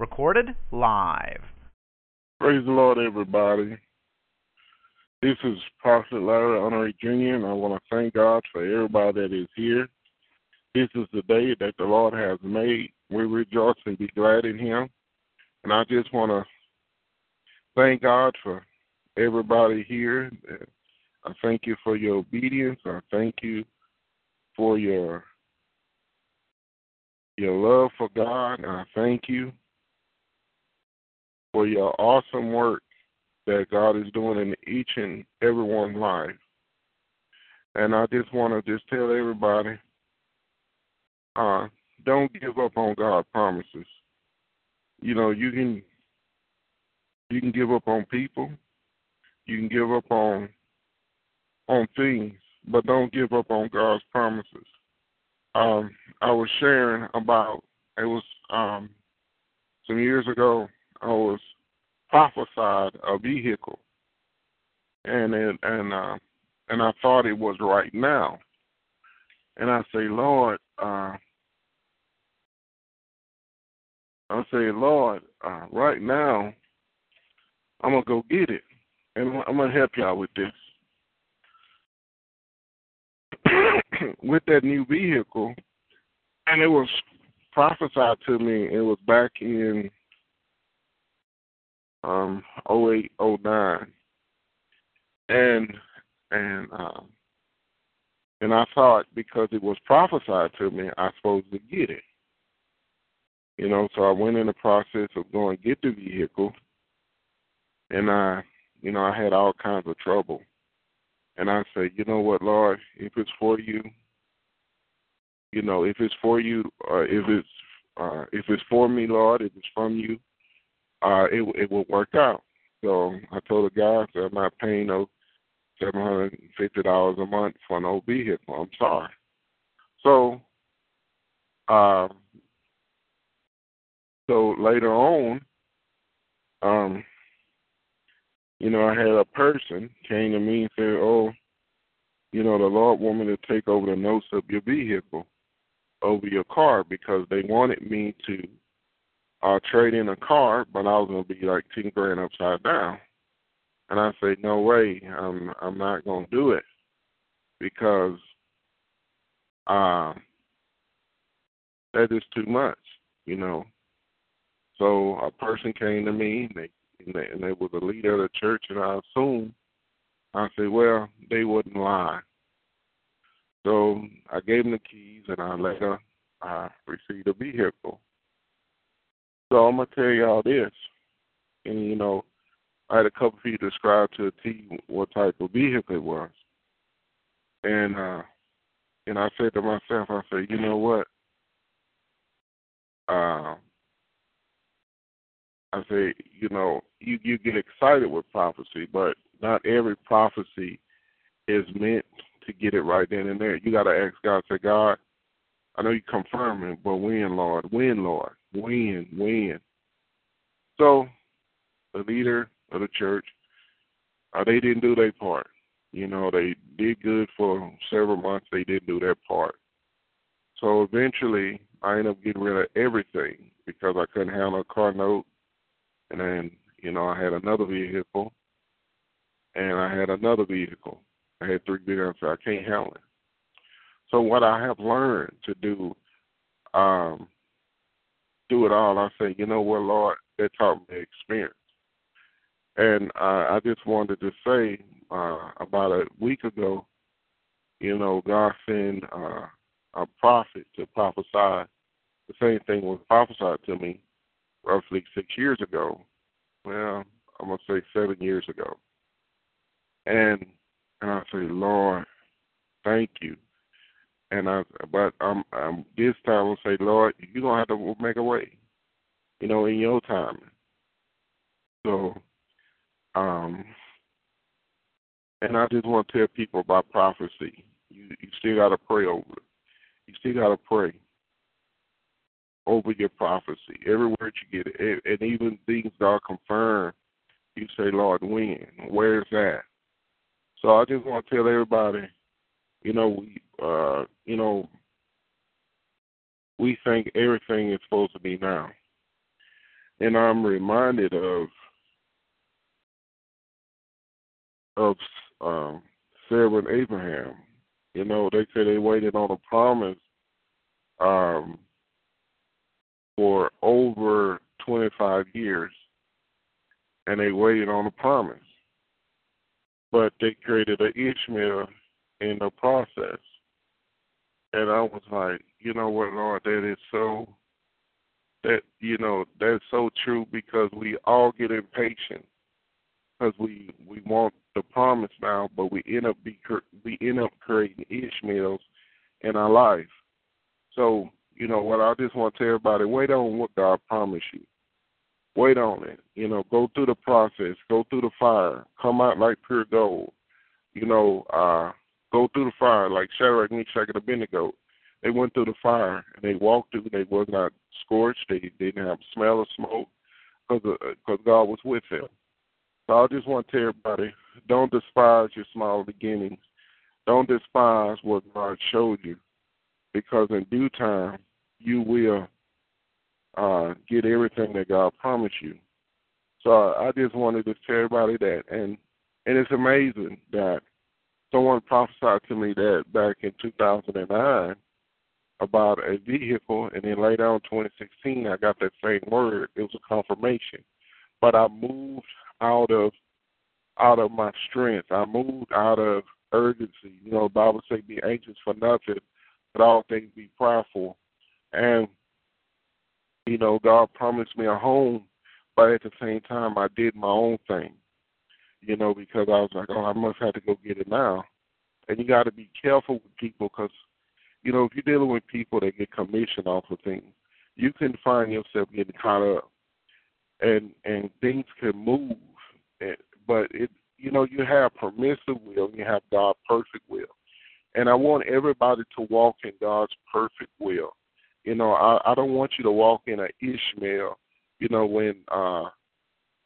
Recorded live. Praise the Lord, everybody. This is Prophet Larry Honorary Jr., and I want to thank God for everybody that is here. This is the day that the Lord has made. We rejoice and be glad in Him. And I just want to thank God for everybody here. I thank you for your obedience. I thank you for your your love for God. I thank you for your awesome work that God is doing in each and everyone's life. And I just want to just tell everybody, uh, don't give up on God's promises. You know, you can you can give up on people, you can give up on on things, but don't give up on God's promises. Um, I was sharing about it was um, some years ago. I was prophesied a vehicle, and it, and uh, and I thought it was right now. And I say, Lord, uh, I say, Lord, uh, right now, I'm gonna go get it, and I'm gonna help y'all with this. with that new vehicle, and it was prophesied to me. It was back in um 08, 09. and and um, and I thought because it was prophesied to me, I supposed to get it. You know, so I went in the process of going to get the vehicle, and I, you know, I had all kinds of trouble. And I said, you know what, Lord, if it's for you, you know, if it's for you, uh, if it's uh, if it's for me, Lord, if it's from you, uh, it it will work out. So I told the guy, I said, I'm not paying no seven hundred and fifty dollars a month for an old vehicle. I'm sorry. So, uh, so later on, um, you know, I had a person came to me and said, "Oh, you know, the Lord want me to take over the notes of your vehicle, over your car, because they wanted me to uh, trade in a car, but I was gonna be like ten grand upside down." And I say, "No way, I'm I'm not gonna do it because uh, that is too much, you know." So a person came to me, and they and they, and they was a leader of the church, and I assumed I said, well, they wouldn't lie. So I gave them the keys, and I let her uh, receive the vehicle. So I'm gonna tell y'all this, and you know, I had a couple of people describe to a T what type of vehicle it was, and uh, and I said to myself, I said, you know what? Uh, I say, you know, you you get excited with prophecy, but not every prophecy is meant to get it right then and there. You got to ask God, say, God, I know you confirming, but when, Lord? When, Lord? When? When? So, the leader of the church, uh, they didn't do their part. You know, they did good for several months. They didn't do their part. So eventually, I ended up getting rid of everything because I couldn't handle a car note and then you know I had another vehicle, and I had another vehicle. I had three vehicles. So I can't handle it. So what I have learned to do, um, do it all. I say, you know what, Lord, that taught me experience. And uh, I just wanted to say uh, about a week ago, you know, God sent uh, a prophet to prophesy. The same thing was prophesied to me roughly six years ago. Well, I'm gonna say seven years ago. And and I say, Lord, thank you. And I, but I'm, I'm this time I'll say, Lord, you're gonna have to make a way, you know, in your time. So, um, and I just want to tell people about prophecy. You, you still got to pray over it. You still got to pray over your prophecy. Every word you get, it, and even things that are confirmed, you say, Lord, when? Where's that? So I just want to tell everybody, you know, we, uh, you know, we think everything is supposed to be now, and I'm reminded of of um, Sarah and Abraham. You know, they say they waited on a promise um, for over 25 years, and they waited on a promise. But they created an Ishmael in the process. And I was like, you know what, Lord, that is so that you know that's so true because we all get impatient because we we want the promise now, but we end up be we end up creating Ishmaels in our life. So you know what I just want to tell everybody: wait on what God promised you. Wait on it. You know, go through the process, go through the fire, come out like pure gold. You know, uh, go through the fire like Shadrach, Meshach, and Abednego. They went through the fire and they walked through. They was not scorched. They, they didn't have smell of smoke because because God was with them. So I just want to tell everybody, don't despise your small beginnings. Don't despise what God showed you, because in due time you will uh, get everything that God promised you. So I just wanted to tell everybody that, and and it's amazing that someone prophesied to me that back in 2009 about a vehicle, and then later on 2016 I got that same word. It was a confirmation, but I moved out of out of my strength. I moved out of urgency. You know, the Bible says be anxious for nothing, but all things be prayerful. And you know, God promised me a home, but at the same time I did my own thing. You know, because I was like, oh, I must have to go get it now. And you got to be careful with people because, you know, if you're dealing with people that get commission off of things, you can find yourself getting caught up, and and things can move And, but it you know you have permissive will you have God's perfect will, and I want everybody to walk in God's perfect will. You know, I, I don't want you to walk in an Ishmael. You know, when uh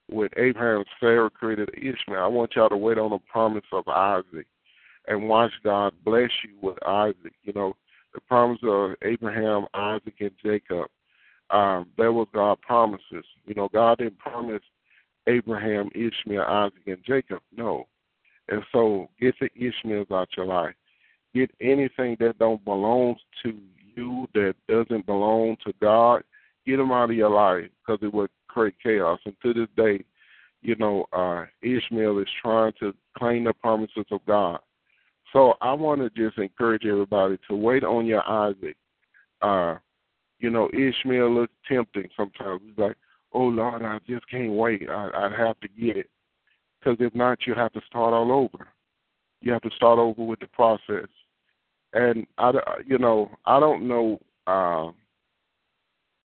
when Abraham Sarah created Ishmael, I want y'all to wait on the promise of Isaac and watch God bless you with Isaac. You know, the promise of Abraham, Isaac, and Jacob. Um, that was God promises. You know, God didn't promise Abraham, Ishmael, Isaac, and Jacob. No. And so get the Ishmaels out your life. Get anything that don't belong to you, that doesn't belong to God, get them out of your life because it would create chaos. And to this day, you know, uh, Ishmael is trying to claim the promises of God. So I want to just encourage everybody to wait on your Isaac. Uh, you know, Ishmael looks tempting sometimes. He's like, oh Lord, I just can't wait. I, I have to get it. Because if not, you have to start all over. You have to start over with the process. And I, you know, I don't know. Uh,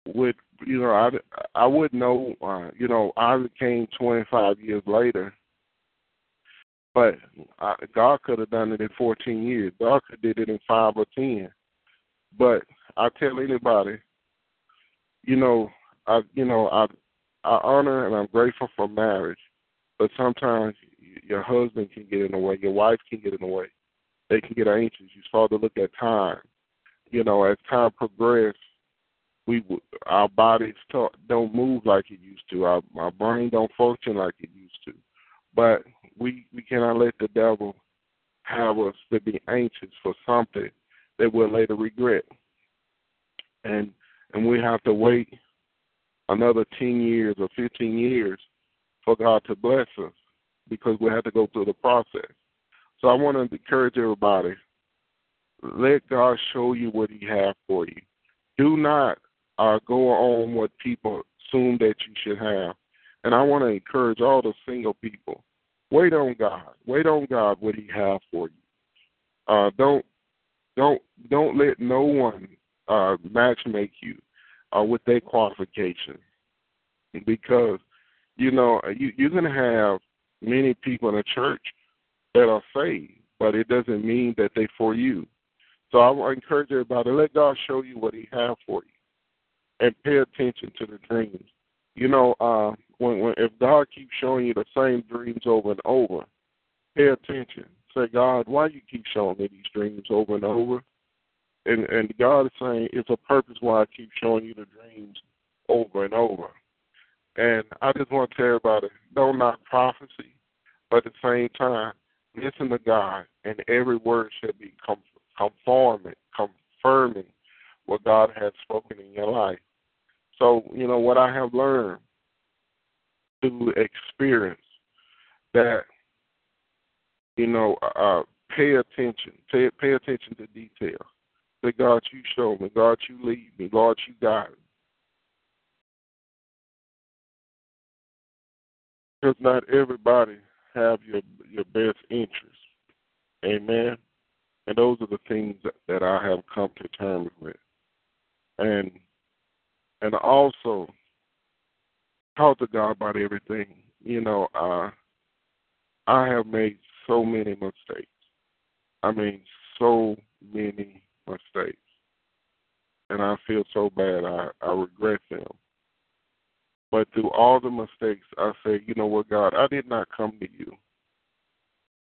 with you know, I I would know. Uh, you know, I came 25 years later. But I, God could have done it in 14 years. God could did it in five or ten. But I tell anybody, you know, I you know I I honor and I'm grateful for marriage, but sometimes your husband can get in the way, your wife can get in the way. They can get anxious. You start to look at time. You know, as time progresses, we our bodies don't move like it used to. Our our brain don't function like it used to. But we we cannot let the devil have us to be anxious for something that we'll later regret. And and we have to wait another 10 years or 15 years for God to bless us because we have to go through the process. So I want to encourage everybody let God show you what He has for you. Do not go on what people assume that you should have. And I want to encourage all the single people wait on God. Wait on God what He has for you. Uh, don't Don't don't let no one uh, match make you uh, with their qualifications because you know you, you're going to have many people in the church that are saved, but it doesn't mean that they for you. So I encourage everybody let God show you what He has for you, and pay attention to the dreams. You know, uh, when, when if God keeps showing you the same dreams over and over, pay attention. Say, God, why you keep showing me these dreams over and over? And and God is saying it's a purpose why I keep showing you the dreams over and over. And I just want to tell everybody, don't knock prophecy, but at the same time, listen to God, and every word should be conforming, confirming what God has spoken in your life. So, you know, what I have learned through experience that, you know, uh, pay attention, pay, pay attention to detail. Say, God, you show me. God, you lead me. God, you guide me. Because not everybody have your your best interest. Amen. And those are the things that, that I have come to terms with. And and also talk to God about everything. You know, uh I have made so many mistakes. I mean so many mistakes. And I feel so bad I, I regret them. But through all the mistakes, I say, you know what, God, I did not come to you.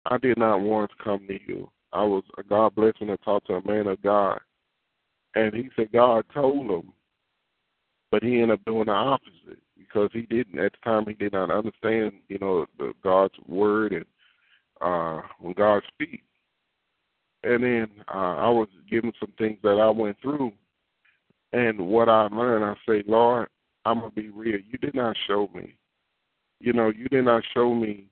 I did not want to come to you. I was a God blessed me to talk to a man of God, and he said God told him, but he ended up doing the opposite because he didn't at the time he did not understand, you know, the God's word and uh when God speaks. And then uh, I was given some things that I went through, and what I learned, I say, Lord, I'm gonna be real. You did not show me. You know, you did not show me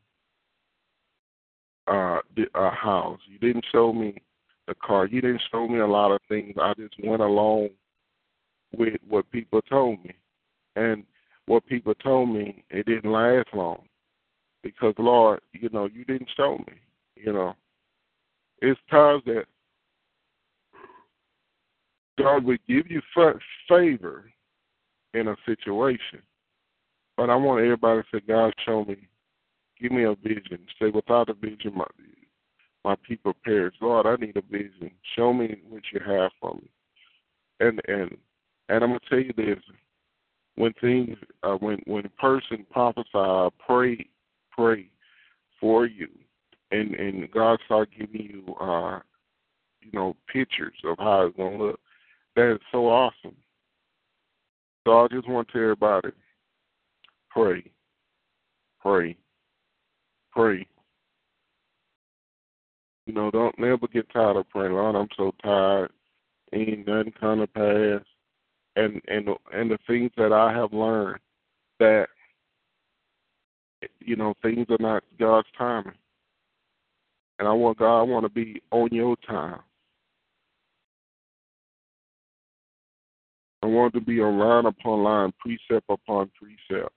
uh a house. You didn't show me the car. You didn't show me a lot of things. I just went along with what people told me. And what people told me, it didn't last long. Because Lord, you know, you didn't show me, you know. It's times that God would give you favor in a situation. But I want everybody to say, God, show me, give me a vision. Say, without a vision, my my people perish. Lord, I need a vision. Show me what you have for me. And and and I'm gonna tell you this: when things, uh, when when a person prophesy, pray, pray for you, and and God start giving you, uh, you know, pictures of how it's gonna look. That is so awesome. So I just want to everybody pray, pray, pray. You know, don't never get tired of praying. Lord, I'm so tired. Ain't nothing kind of pass. And and and the things that I have learned that you know things are not God's timing. And I want God, I want to be on your time. I want to be on line upon line, precept upon precept.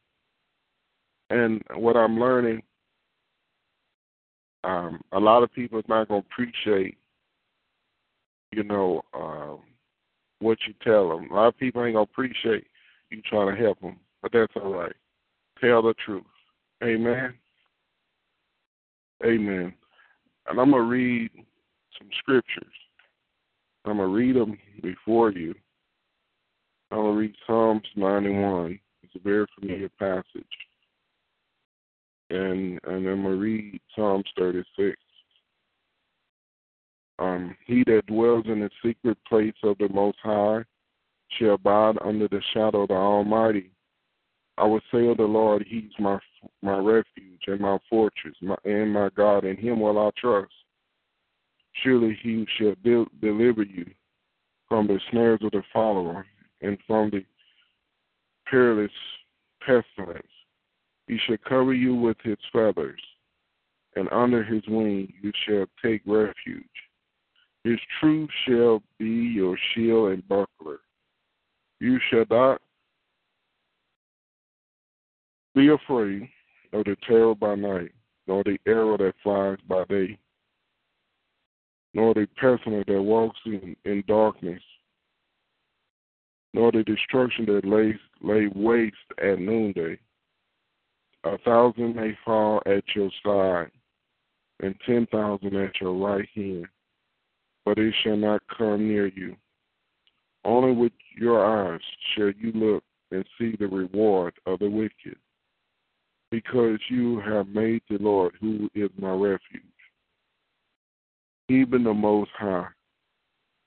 And what I'm learning, um, a lot of people are not going to appreciate, you know, um, what you tell them. A lot of people ain't going to appreciate you trying to help them, but that's all right. Tell the truth. Amen. Amen. And I'm going to read some scriptures. I'm going to read them before you. I'm going to read Psalms 91. It's a very familiar passage. And and I'm to read Psalms 36. Um, he that dwells in the secret place of the Most High shall abide under the shadow of the Almighty. I will say of the Lord, He's my my refuge and my fortress, my, and my God. In Him will I trust. Surely He shall de- deliver you from the snares of the follower and from the perilous pestilence. He shall cover you with his feathers, and under his wing you shall take refuge. His truth shall be your shield and buckler. You shall not be afraid of the terror by night, nor the arrow that flies by day, nor the pestilence that walks in, in darkness, nor the destruction that lays lay waste at noonday. A thousand may fall at your side, and ten thousand at your right hand, but it shall not come near you. Only with your eyes shall you look and see the reward of the wicked, because you have made the Lord, who is my refuge, even the Most High,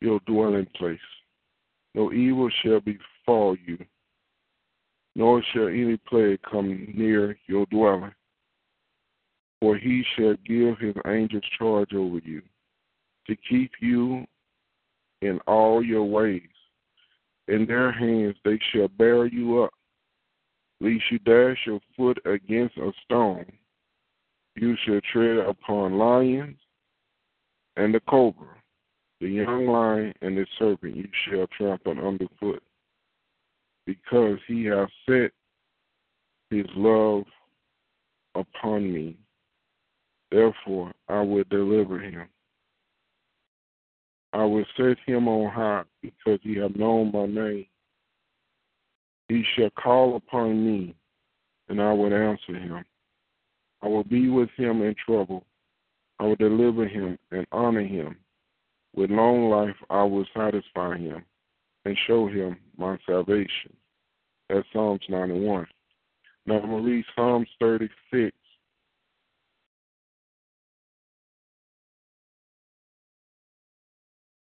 your dwelling place. No evil shall befall you, nor shall any plague come near your dwelling. For he shall give his angels charge over you, to keep you in all your ways. In their hands they shall bear you up, lest you dash your foot against a stone. You shall tread upon lions and the cobra, the young lion and the serpent you shall trample underfoot, because he hath set his love upon me. Therefore I will deliver him. I will set him on high, because he hath known my name. He shall call upon me, and I will answer him. I will be with him in trouble. I will deliver him and honor him. With long life I will satisfy him and show him my salvation. That's Psalms 91. Now I'm going to read Psalms 36.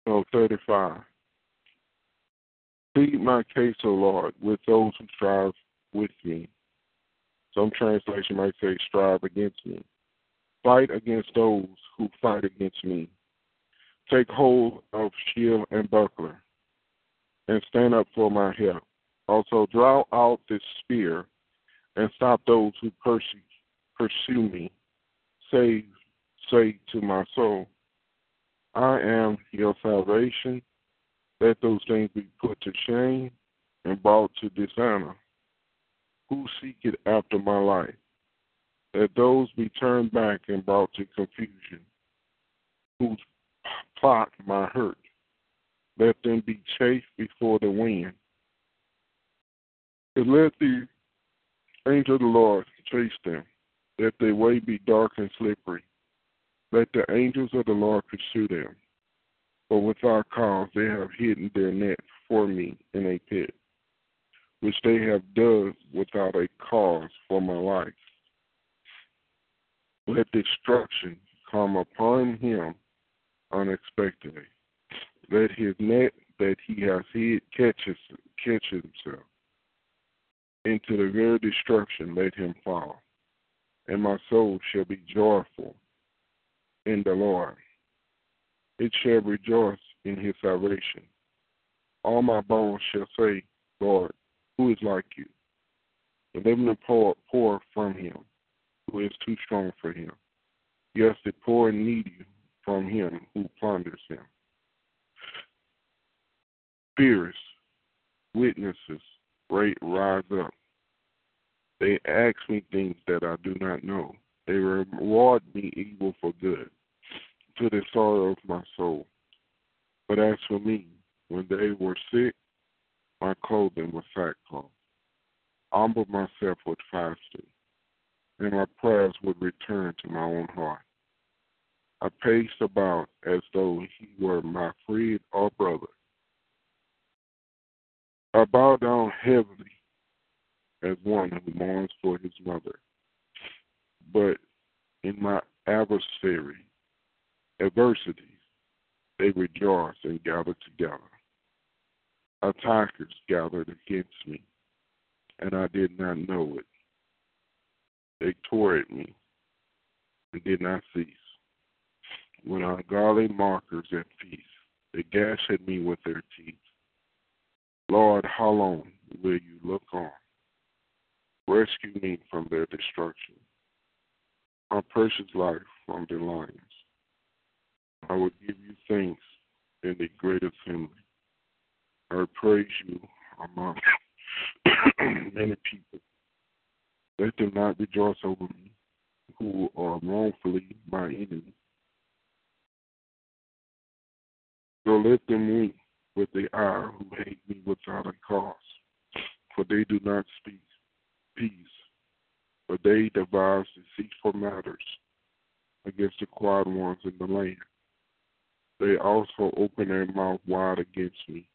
No, 35. Plead my case, O Lord, with those who strive with me. Some translation might say strive against me. Fight against those who fight against me. Take hold of shield and buckler, and stand up for my help. Also, draw out this spear and stop those who pursue, pursue me. Say, say to my soul, I am your salvation. Let those things be put to shame and brought to dishonor. Who seek it after my life? Let those be turned back and brought to confusion. Who plot my hurt? Let them be chased before the wind. Let the angel of the Lord chase them. that their way be dark and slippery. Let the angels of the Lord pursue them. For without cause they have hidden their net for me in a pit, which they have dug without a cause for my life. Let destruction come upon him unexpectedly. Let his net that he has hid catch, catch himself. Into the very destruction let him fall. And my soul shall be joyful in the Lord. It shall rejoice in his salvation. All my bones shall say, Lord, who is like you? Deliver the poor, poor from him, who is too strong for him. Yes, the poor and needy from him who plunders him. Spirits, witnesses, rise up. They ask me things that I do not know. They reward me evil for good to the sorrow of my soul. But as for me, when they were sick, my clothing was sackcloth. I humbled myself with fasting, and my prayers would return to my own heart. I paced about as though he were my friend or brother. I bow down heavily as one who mourns for his mother. But in my adversary, adversities, they rejoice and gather together. Attackers gathered against me, and I did not know it. They tore at me and did not cease. When ungodly mockers at peace, they gashed at me with their teeth. Lord, how long will you look on? Rescue me from their destruction, my precious life from the lions. I will give you thanks in the great assembly. I praise you among many people. Let them not rejoice over me, who are wrongfully my enemy. So let them weep with the ire who hate me without a cause, for they do not speak peace, but they devise deceitful matters against the quiet ones in the land. They also open their mouth wide against me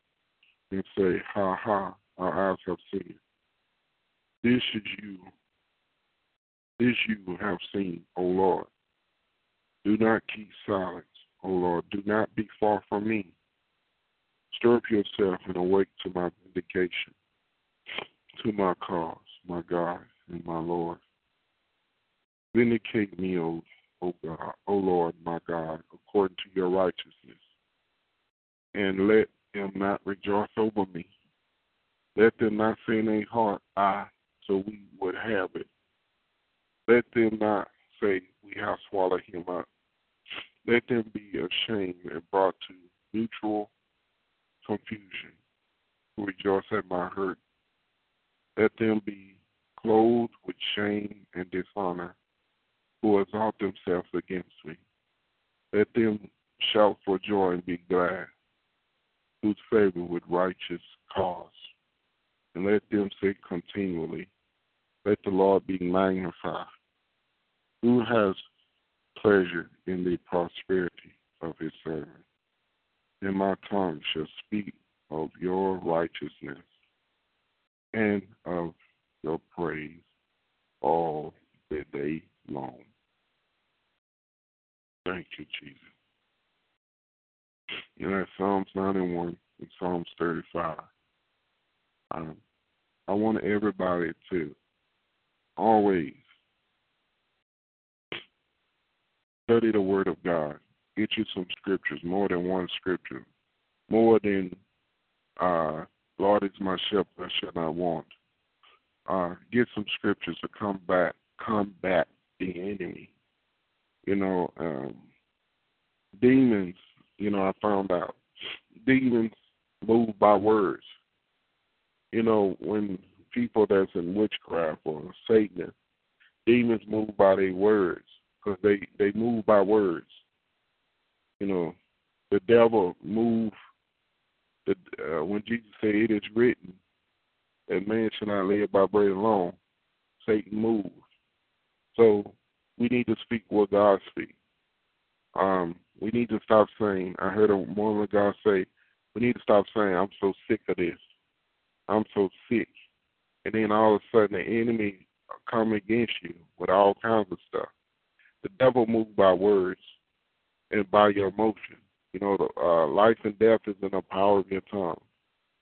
and say, Ha ha, our eyes have seen. This should you this you have seen, O Lord. Do not keep silence, O Lord. Do not be far from me. Stir up yourself and awake to my vindication, to my cause, my God and my Lord. Vindicate me, O, o God, O Lord, my God, according to your righteousness, and let them not rejoice over me. Let them not say in their heart, I, so we would have it. Let them not say, We have swallowed him up. Let them be ashamed and brought to mutual confusion, who rejoice at my hurt. Let them be clothed with shame and dishonor, who exalt themselves against me. Let them shout for joy and be glad, whose favor with righteous cause. And let them say continually, Let the Lord be magnified, who has pleasure in the prosperity of his servant. And my tongue shall speak of your righteousness and of your praise all the day long. Thank you, Jesus. You know, Psalms 91 and Psalms 35. Um, I want everybody to always study the Word of God. Get you some scriptures, more than one scripture, more than uh, Lord is my shepherd, I shall not want. Uh, get some scriptures to come back, combat the enemy. You know, um, demons. You know, I found out demons move by words. You know, when people that's in witchcraft or Satan, demons move by their words because they they move by words. You know, the devil move. The uh, when Jesus said it is written that man shall not live by bread alone, Satan moves. So we need to speak what God speaks. Um, we need to stop saying. I heard a woman of God say, we need to stop saying, "I'm so sick of this. I'm so sick," and then all of a sudden the enemy come against you with all kinds of stuff. The devil moves by words and by your emotion. You know, uh, life and death is in the power of your tongue.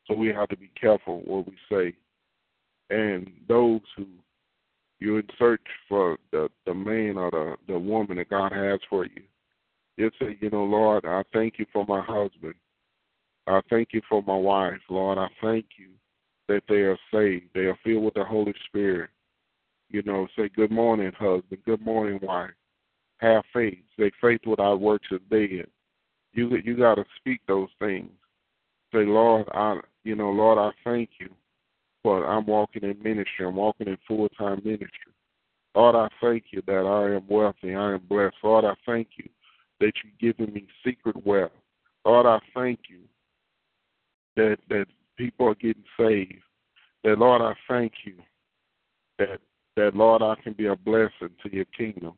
So we have to be careful what we say. And those who you're in search for the the man or the the woman that God has for you, you say, you know, Lord, I thank you for my husband. I thank you for my wife, Lord. I thank you that they are saved. They are filled with the Holy Spirit. You know, say good morning, husband. Good morning, wife have faith. Say faith without works is dead. You you got to speak those things. Say, Lord, I you know, Lord, I thank you for I'm walking in ministry. I'm walking in full time ministry. Lord, I thank you that I am wealthy. I am blessed. Lord, I thank you that you've given me secret wealth. Lord, I thank you that that people are getting saved. That Lord, I thank you that that Lord, I can be a blessing to your kingdom.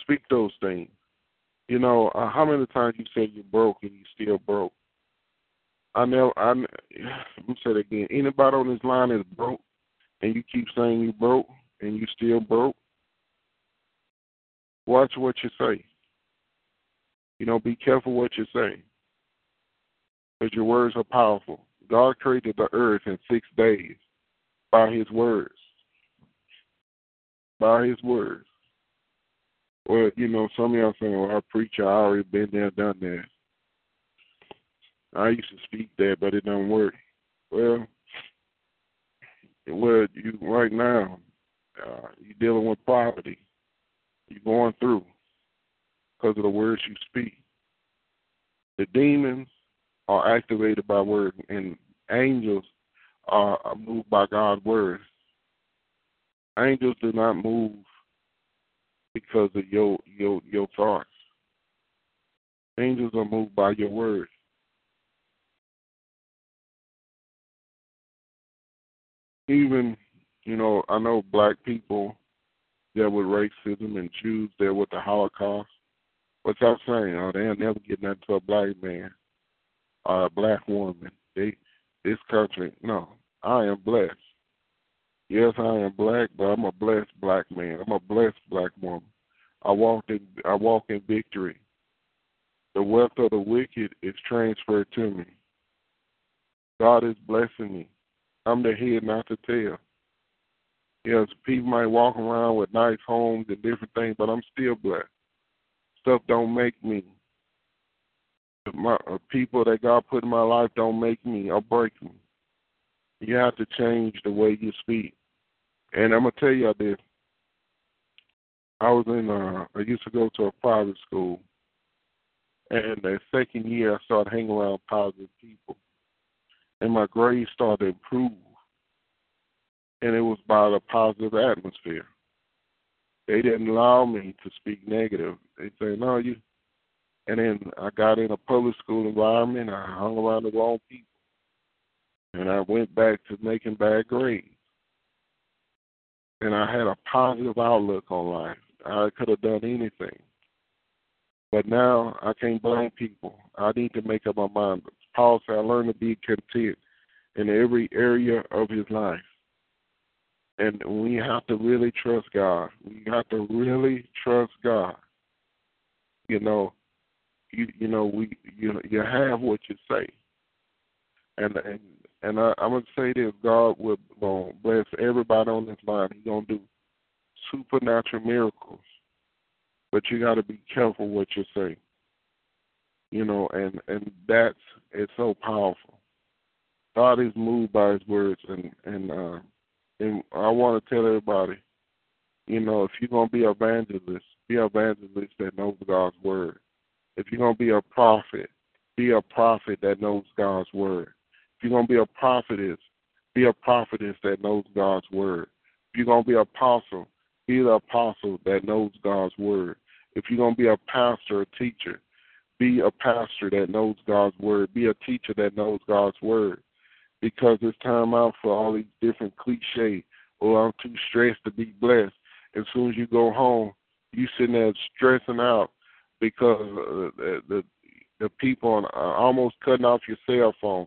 Speak those things. You know, uh, how many times you say you're broke and you still broke? I know. I let me say it again. Anybody on this line is broke, and you keep saying you broke and you still broke. Watch what you say. You know, be careful what you say, because your words are powerful. God created the earth in six days by His words. By His words. Well, you know, some of y'all saying, well, I preach, I already been there, done that. I used to speak that, but it don't work. Well, well, you right now, uh, you're dealing with poverty. You're going through because of the words you speak. The demons are activated by word, and angels are moved by God's word. Angels do not move because of your your your thoughts. Angels are moved by your words. Even, you know, I know black people that with racism and Jews there with the Holocaust. What y'all saying? Oh, they'll never get nothing to a black man or a black woman. They this country no. I am blessed. Yes, I am black, but I'm a blessed black man. I'm a blessed black woman. I walk in I walk in victory. The wealth of the wicked is transferred to me. God is blessing me. I'm the head, not the tail. Yes, people might walk around with nice homes and different things, but I'm still blessed. Stuff don't make me. My uh, people that God put in my life don't make me or break me. You have to change the way you speak. And I'm gonna tell you this. I was in uh I used to go to a private school and the second year I started hanging around positive people. And my grades started to improve. And it was by the positive atmosphere. They didn't allow me to speak negative. They said, No, you and then I got in a public school environment, I hung around the wrong people. And I went back to making bad grades. And I had a positive outlook on life. I could have done anything. But now I can't blame people. I need to make up my mind. Paul said, I learned to be content in every area of his life. And we have to really trust God. We have to really trust God. You know, you you know we you you have what you say, and and and I, I'm gonna say this: God will uh, bless everybody on this line. He's gonna do supernatural miracles but you got to be careful what you say. You know, and and that's it's so powerful. God is moved by His words, and and uh, and I want to tell everybody, you know, if you're gonna be an evangelist, be an evangelist that knows God's word. If you're gonna be a prophet, be a prophet that knows God's word. You're gonna be a prophetess, be a prophetess that knows God's word. If you're gonna be an apostle, be the apostle that knows God's word. If you're going to be a pastor, a teacher, be a pastor that knows God's word. Be a teacher that knows God's word. Because it's time out for all these different cliches. Oh, I'm too stressed to be blessed. As soon as you go home, you sitting there stressing out because uh, the, the the people are almost cutting off your cell phone.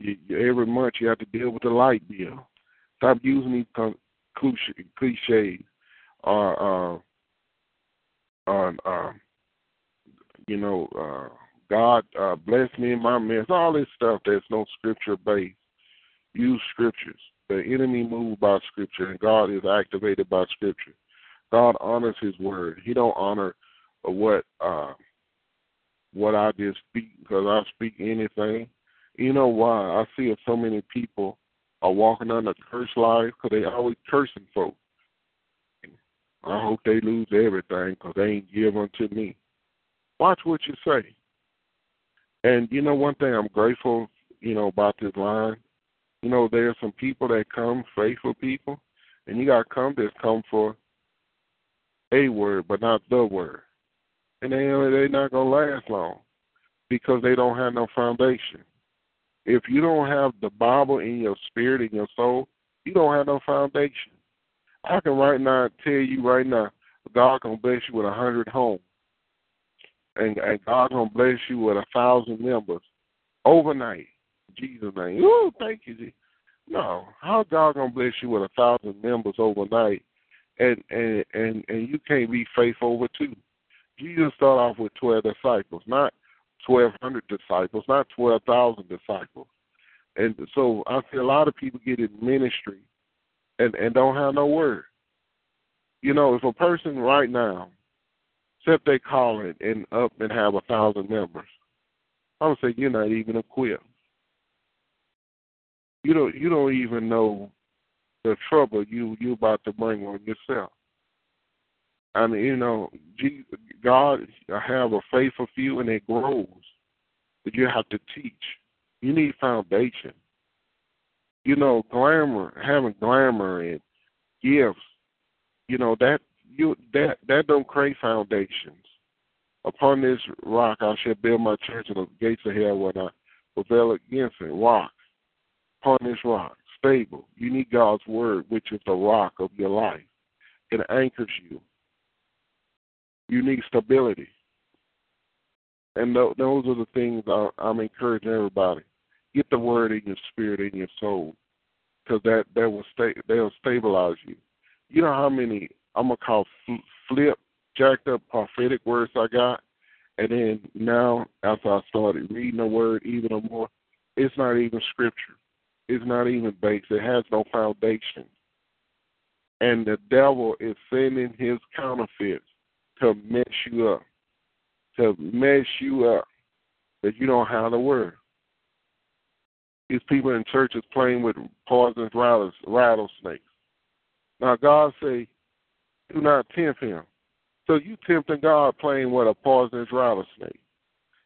You, every month you have to deal with the light bill. Stop using these cliches or uh, on uh, you know, uh, God uh, bless me in my mess, all this stuff that's no scripture based. Use scriptures. The enemy moved by scripture, and God is activated by scripture. God honors His word. He don't honor what uh, what I just speak because I speak anything. You know why? I see so many people are walking under curse life because they always cursing folks. I hope they lose everything because they ain't give unto me. Watch what you say. And you know one thing I'm grateful, you know, about this line. You know, there's some people that come, faithful people, and you got come that come for a word, but not the word. And they they're not gonna last long because they don't have no foundation. If you don't have the Bible in your spirit, in your soul, you don't have no foundation. I can right now tell you right now, God gonna bless you with a hundred homes, and, and God gonna bless you with a thousand members overnight. Jesus name. Ooh, thank you. Jesus. No, how God gonna bless you with a thousand members overnight, and and and and you can't be faithful over two. Jesus started off with twelve disciples, not twelve hundred disciples, not twelve thousand disciples. And so I see a lot of people get in ministry and and don't have no word. You know, if a person right now, except they call it and up and have a thousand members, I would say you're not even equipped. You don't you don't even know the trouble you you about to bring on yourself. I mean, you know, God have a faith faithful few and it grows, but you have to teach. You need foundation you know, glamour, having glamour and gifts, you know, that you that that don't create foundations. Upon this rock I shall build my church, and the gates of hell will not prevail against it. Rock. Upon this rock. stable. You need God's word, which is the rock of your life. It anchors you. You need stability. And th- those are the things I, I'm encouraging everybody. Get the word in your spirit, in your soul, because that that will stay. They'll stabilize you. You know how many I'm gonna call flip, jacked up prophetic words I got, and then now after I started reading the word even more, it's not even scripture. It's not even based. It has no foundation. And the devil is sending his counterfeits to mess you up, to mess you up, that you don't have the word. These people in churches playing with poisonous rattlesnakes. Now God say, do not tempt him. So you tempting God playing with a poisonous rattlesnake.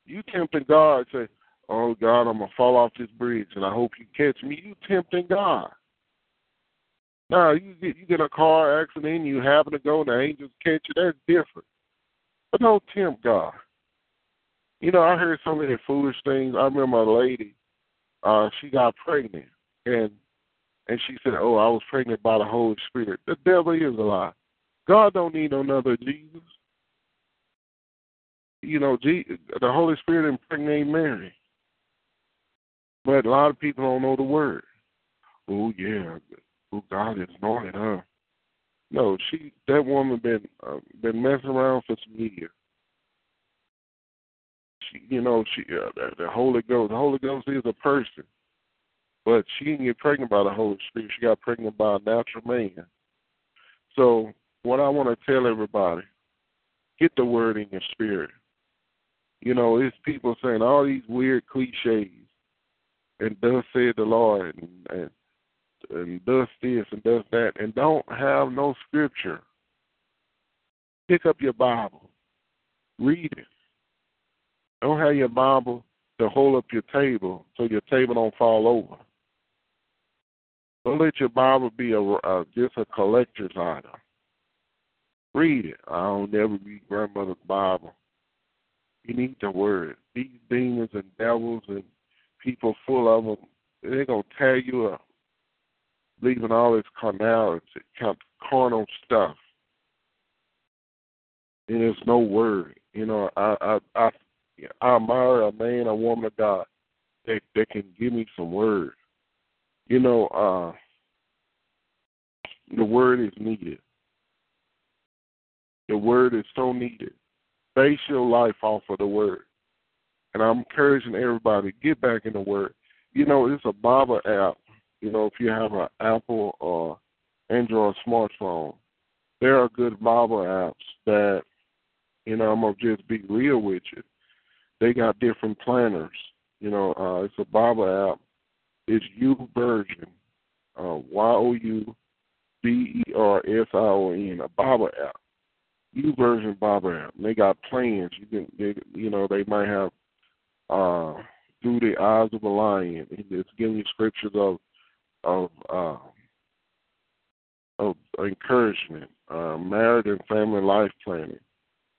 You tempting God say, oh God, I'm gonna fall off this bridge and I hope you catch me. You tempting God. Now you get you get a car accident you happen to go and the angels catch you. That's different. But don't tempt God. You know, I heard so many foolish things. I remember a lady, uh, she got pregnant and and she said, Oh, I was pregnant by the Holy Spirit. The devil is a lie. God don't need another Jesus. You know, the Holy Spirit impregnated Mary. But a lot of people don't know the word. Oh yeah, oh God is anointed her. No, she that woman been uh, been messing around for some years. She, you know, she uh, the, the Holy Ghost. The Holy Ghost is a person, but she didn't get pregnant by the Holy Spirit. She got pregnant by a natural man. So what I want to tell everybody, get the word in your spirit. You know, it's people saying all these weird cliches, and thus said the Lord, and, and and does this and does that, and don't have no scripture. Pick up your Bible, read it. Don't have your Bible to hold up your table so your table don't fall over. Don't let your Bible be a, a just a collector's item. Read it. I don't never read grandmother's Bible. You need the word. These demons and devils and people full of them, they're going to tear you up, leaving all this carnality, carnal stuff. And there's no word. You know, I I I, I admire a man, a woman of God that that can give me some word. You know, uh the word is needed. The word is so needed. Base your life off of the word. And I'm encouraging everybody get back in the word. You know, it's a Bible app. You know, if you have an Apple or Android smartphone, there are good Bible apps that, you know, I'm gonna just be real with you. They got different planners. You know, uh, it's a Bible app. It's YouVersion, uh, Y O U B E R S I O N, a Bible app YouVersion Bible app. They got plans. You can, they, you know, they might have uh, through the eyes of a lion. It's giving you scriptures of of uh, of encouragement, uh, marriage and family life planning,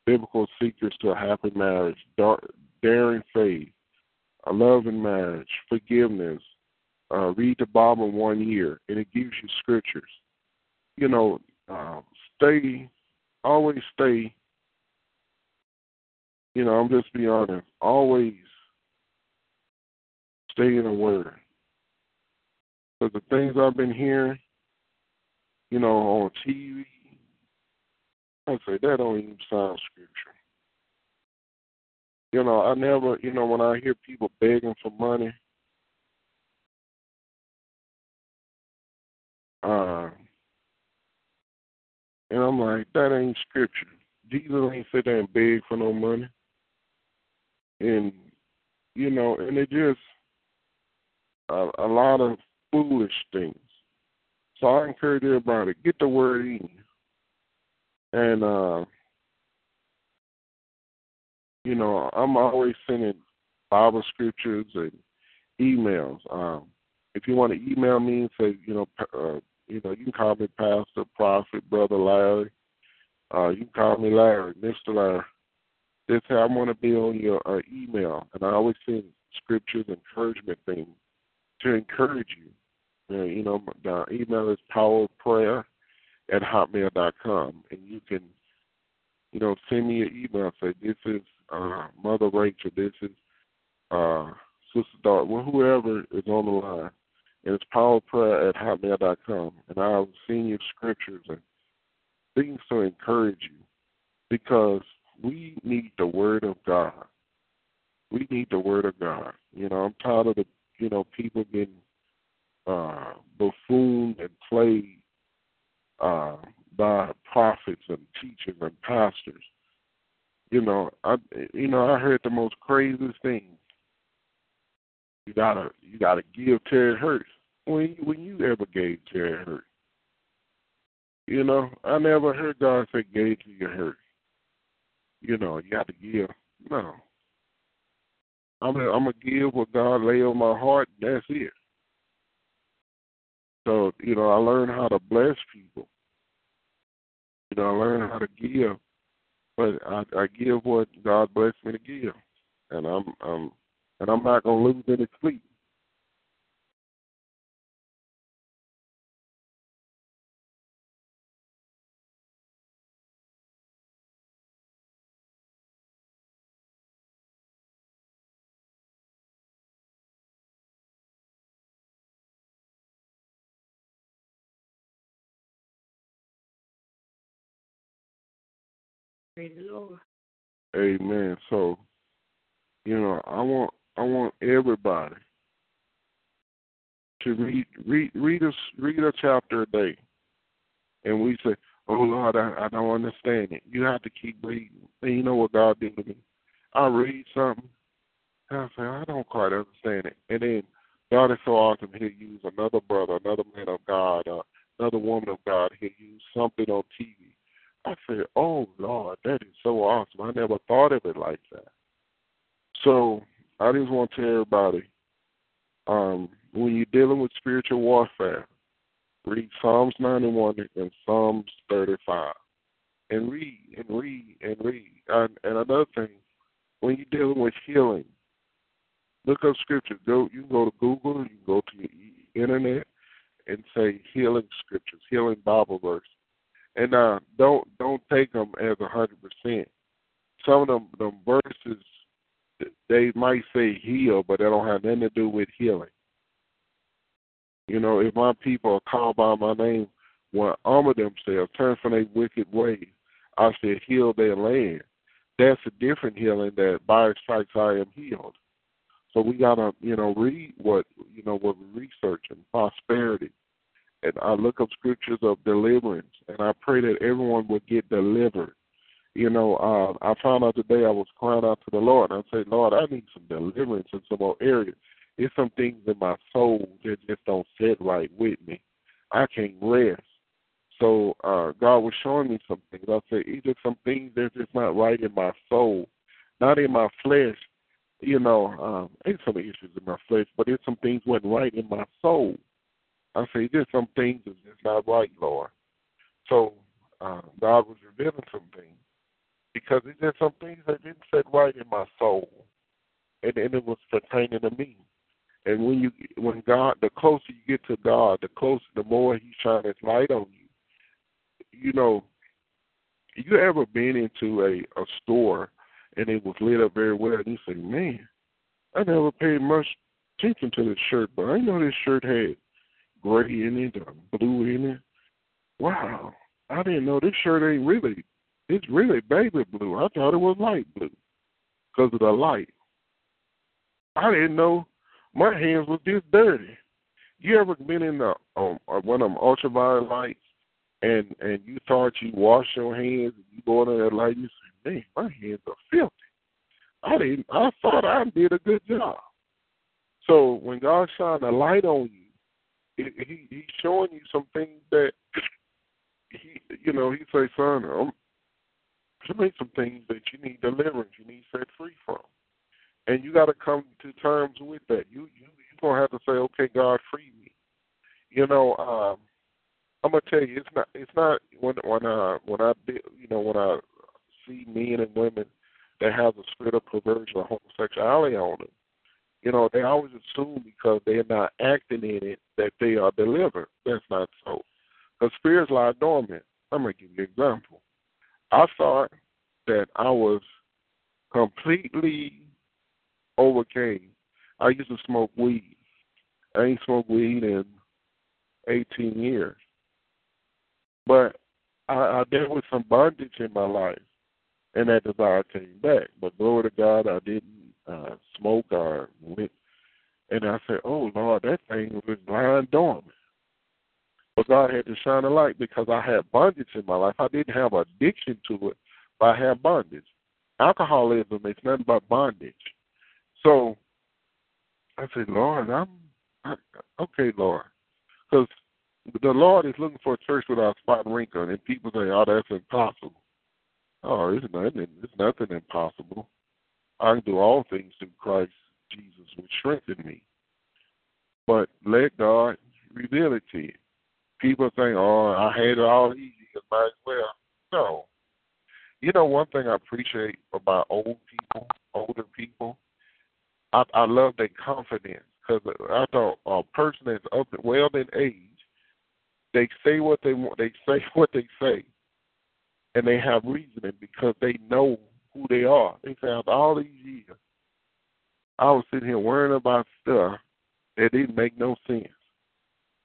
biblical secrets to a happy marriage, daring faith, a loving marriage, forgiveness. Uh, read the Bible one year, and it gives you scriptures. You know, uh, stay always stay, you know, I'm just being honest, always stay in the Word. Because the things I've been hearing, you know, on TV, I say that don't even sound scripture. You know, I never, you know, when I hear people begging for money, uh, and I'm like, that ain't scripture. Jesus ain't sit there and beg for no money. And, you know, and it just, a, a lot of foolish things. So I encourage everybody, get the word in. And, uh, you know, I'm always sending Bible scriptures and emails. Um, if you want to email me and say, you know, uh, you know, you can call me Pastor, Prophet, Brother Larry. Uh, you can call me Larry, Mr. Larry. This how I want to be on your uh, email, and I always send scriptures, encouragement things to encourage you. You know, The email is powerprayer at hotmail dot com, and you can, you know, send me an email. Say this is uh, Mother Rachel. This is uh, Sister Dart. Well, whoever is on the line, and it's powerprayer at hotmail dot com, and I'll send you scriptures and things to encourage you, because we need the Word of God. We need the Word of God. You know, I'm tired of the, you know, people getting uh, buffooned and played uh, by prophets and teachers and pastors. You know, I you know I heard the most craziest things. You gotta you gotta give Terry Hurts. When when you ever gave Terry Hurts? You know, I never heard God say gave to your hurt. You know, you got to give. No. I'm gonna, I'm gonna give what God lay on my heart. That's it. So you know, I learned how to bless people. You know, I learned how to give, but I, I give what God blessed me to give, and I'm, I'm, and I'm not gonna lose any sleep. Praise the Lord. Amen. So, you know, I want I want everybody to read read read a read a chapter a day, and we say, "Oh Lord, I, I don't understand it." You have to keep reading. And you know what God did to me? I read something, and I say, "I don't quite understand it," and then God is so awesome. He'll use another brother, another man of God, uh, another woman of God. He'll use something on TV I said, "Oh Lord, that is so awesome! I never thought of it like that." So I just want to tell everybody, um, when you're dealing with spiritual warfare, read Psalms 91 and Psalms 35, and read and read and read. And, and another thing, when you're dealing with healing, look up scripture. Go, you can go to Google, you can go to your internet, and say healing scriptures, healing Bible verse and uh, don't don't take them as a hundred percent. Some of them them verses they might say heal, but they don't have nothing to do with healing. You know, if my people are called by my name, will armor themselves, turn from their wicked ways, I said heal their land. That's a different healing that by stripes I am healed. So we gotta, you know, read what you know what we research and prosperity and I look up scriptures of deliverance, and I pray that everyone will get delivered. You know, uh, I found out today I was crying out to the Lord. I said, Lord, I need some deliverance in some more areas. There's some things in my soul that just don't sit right with me. I can't rest. So uh, God was showing me some things. I said, either some things that's just not right in my soul, not in my flesh. You know, um, there's some issues in my flesh, but there's some things went right in my soul. I say, there's some things that's just not right, Lord. So uh, God was revealing some things because there's some things that didn't sit right in my soul, and, and it was pertaining to me. And when you, when God, the closer you get to God, the closer, the more He shines light on you. You know, you ever been into a a store and it was lit up very well, and you say, "Man, I never paid much attention to this shirt, but I know this shirt had gray in it or blue in it. Wow, I didn't know this shirt ain't really. It's really baby blue. I thought it was light blue because of the light. I didn't know my hands was this dirty. You ever been in the um, uh, one of them ultraviolet lights and and you thought you wash your hands and you go under that light you say, man, my hands are filthy. I didn't. I thought I did a good job. So when God shine a light on you he he's showing you some things that he you know he say son um there some things that you need deliverance you need set free from. And you got to come to terms with that. You you you gonna have to say okay god free me. You know um i'm gonna tell you it's not it's not when when i when i you know when i see men and women that have a spirit of perversion or homosexuality on them You know, they always assume because they're not acting in it that they are delivered. That's not so. Because spirits lie dormant. I'm going to give you an example. I thought that I was completely overcame. I used to smoke weed. I ain't smoked weed in 18 years. But I, I dealt with some bondage in my life, and that desire came back. But glory to God, I didn't uh, smoke or went. And I said, "Oh Lord, that thing was blind dormant." But God had to shine a light because I had bondage in my life. I didn't have addiction to it, but I had bondage. Alcoholism is nothing but bondage. So I said, Lord, I'm I, okay, Lord, because the Lord is looking for a church without spot and wrinkle, and people say, "Oh, that's impossible." Oh, it's nothing. It's nothing impossible. I can do all things through Christ Jesus, which strengthen me. But let God reveal it to you. People think, "Oh, I had it all easy. It might as well." No. You know, one thing I appreciate about old people, older people, I, I love their confidence because I thought a person that's up well in age, they say what they want, they say what they say, and they have reasoning because they know who they are. They say after all these years, I was sitting here worrying about stuff that didn't make no sense.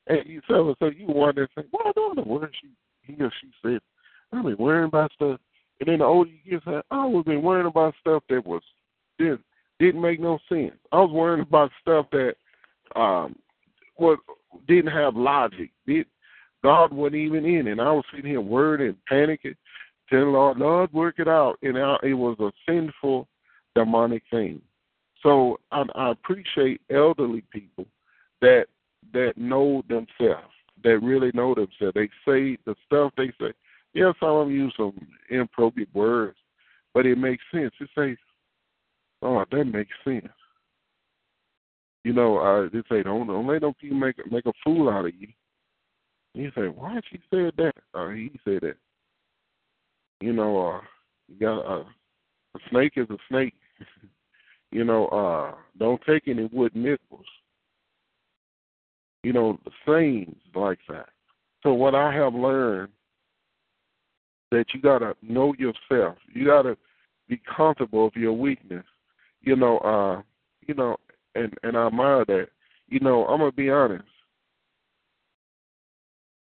And you so so you wonder, say, well, I don't know what she he or she said. I've been worrying about stuff, and then the older you get, say, I was been worrying about stuff that was didn't didn't make no sense. I was worrying about stuff that um was didn't have logic. Did God wasn't even in. And I was sitting here worried and panicking, telling Lord, Lord, work it out. And it was a sinful, demonic thing. So I, I appreciate elderly people that that know themselves, that really know themselves. They say the stuff they say. Yeah, some of them use some inappropriate words, but it makes sense. It says, "Oh, that makes sense." You know, uh, they say, "Don't don't let no people make make a fool out of you." You say, "Why did she said that?" Or he said that. You know, uh, you got uh, a snake is a snake. you know, uh, don't take any wood nickels. You know, things like that. So what I have learned that you gotta know yourself. You gotta be comfortable with your weakness. You know, uh, you know, and and I admire that. You know, I'm gonna be honest.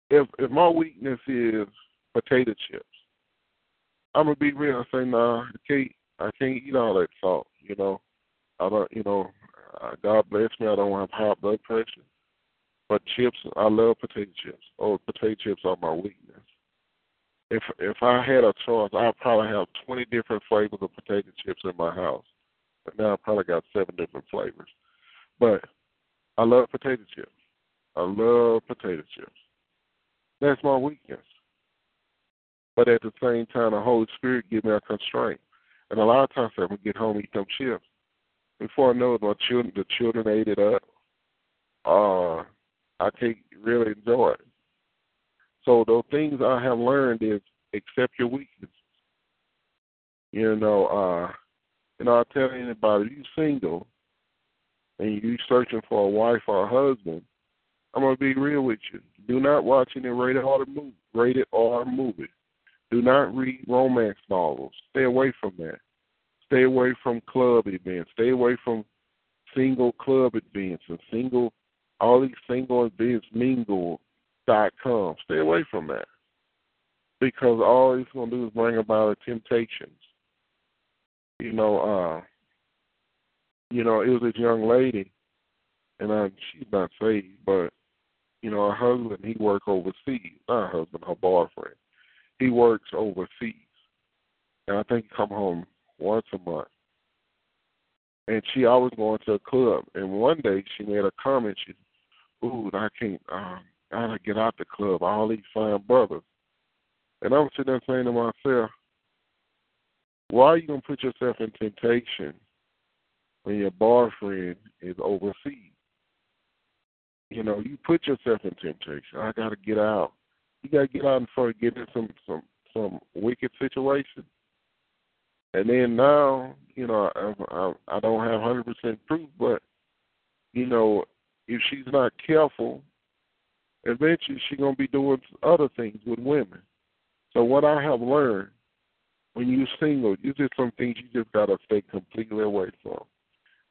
If if my weakness is potato chips, I'm gonna be real and say, nah, I can't I can't eat all that salt. You know, I don't. You know, uh, God bless me. I don't have high blood pressure. But chips, I love potato chips. Oh, potato chips are my weakness. If if I had a choice, I'd probably have twenty different flavors of potato chips in my house. But now I probably got seven different flavors. But I love potato chips. I love potato chips. That's my weakness. But at the same time, the Holy Spirit give me a constraint. And a lot of times, when we get home, eat them chips. Before I know it, my children, the children ate it up. Uh, I can't really enjoy it. So the things I have learned is accept your weaknesses. You know, uh, you know, I tell anybody, you single and you searching for a wife or a husband, I'm gonna be real with you. Do not watch any rated R movie. Rated R movie. Do not read romance novels. Stay away from that. Stay away from club events. Stay away from single club events and single all these single events mingle dot com. Stay away from that. Because all it's gonna do is bring about the temptations. You know, uh you know, it was this young lady and uh, she's not saved, but you know, her husband he worked overseas. Not her husband, her boyfriend. He works overseas. And I think he come home once a month. And she always going to a club. And one day she made a comment, she Ooh, I can't um I gotta get out the club, all these fine brothers. And I'm sitting there saying to myself, Why are you gonna put yourself in temptation when your boyfriend is overseas? You know, you put yourself in temptation. I gotta get out. You gotta get out before you get some some some wicked situation. And then now, you know, I I, I don't have hundred percent proof, but you know, if she's not careful, eventually she's gonna be doing other things with women. So what I have learned when you're single, you just some things you just gotta stay completely away from.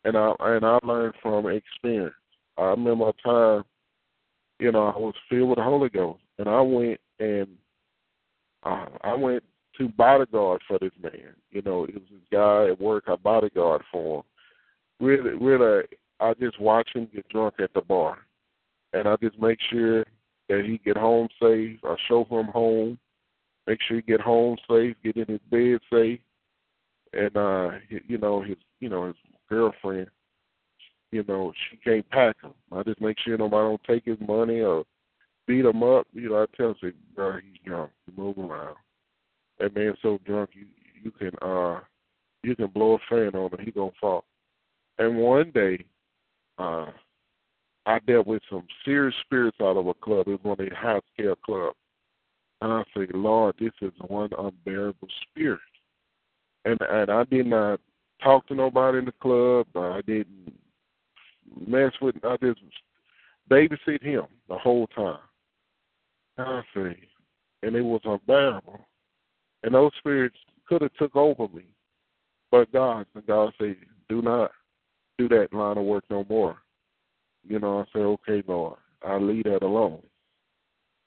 And I and I learned from experience. I remember a time, you know, I was filled with the Holy Ghost, and I went and uh, I went to bodyguard for this man. You know, it was this guy at work I bodyguard for him. Really, really, I just watch him get drunk at the bar, and I just make sure that he get home safe. I show him home, make sure he get home safe, get in his bed safe, and uh, you know his, you know his girlfriend, you know she can't pack him. I just make sure nobody don't take his money or beat him up. You know, I tell him, say, bro, he's drunk. Move around. That man's so drunk, you you can uh you can blow a fan on him, he gonna fall. And one day, uh, I dealt with some serious spirits out of a club. It was one of the high scale clubs. And I said, Lord, this is one unbearable spirit. And and I did not talk to nobody in the club. I didn't mess with I just babysit him the whole time. I say, and it was unbearable. And those spirits could have took over me. But God, and God said, do not do that line of work no more. You know, I said, okay, Lord, I'll leave that alone.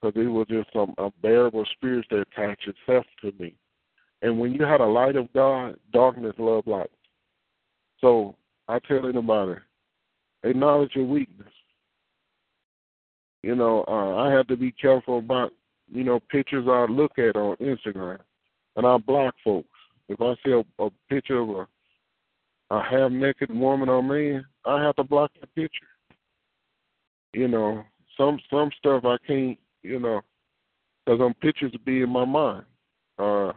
Because it was just some unbearable spirits that attached itself to me. And when you had a light of God, darkness love light. So I tell anybody, acknowledge your weakness. You know, uh, I have to be careful about, you know, pictures I look at on Instagram and I block folks. If I see a, a picture of a a half naked woman or man, I have to block that picture. You know, some some stuff I can't, you know, because them pictures be in my mind. Uh,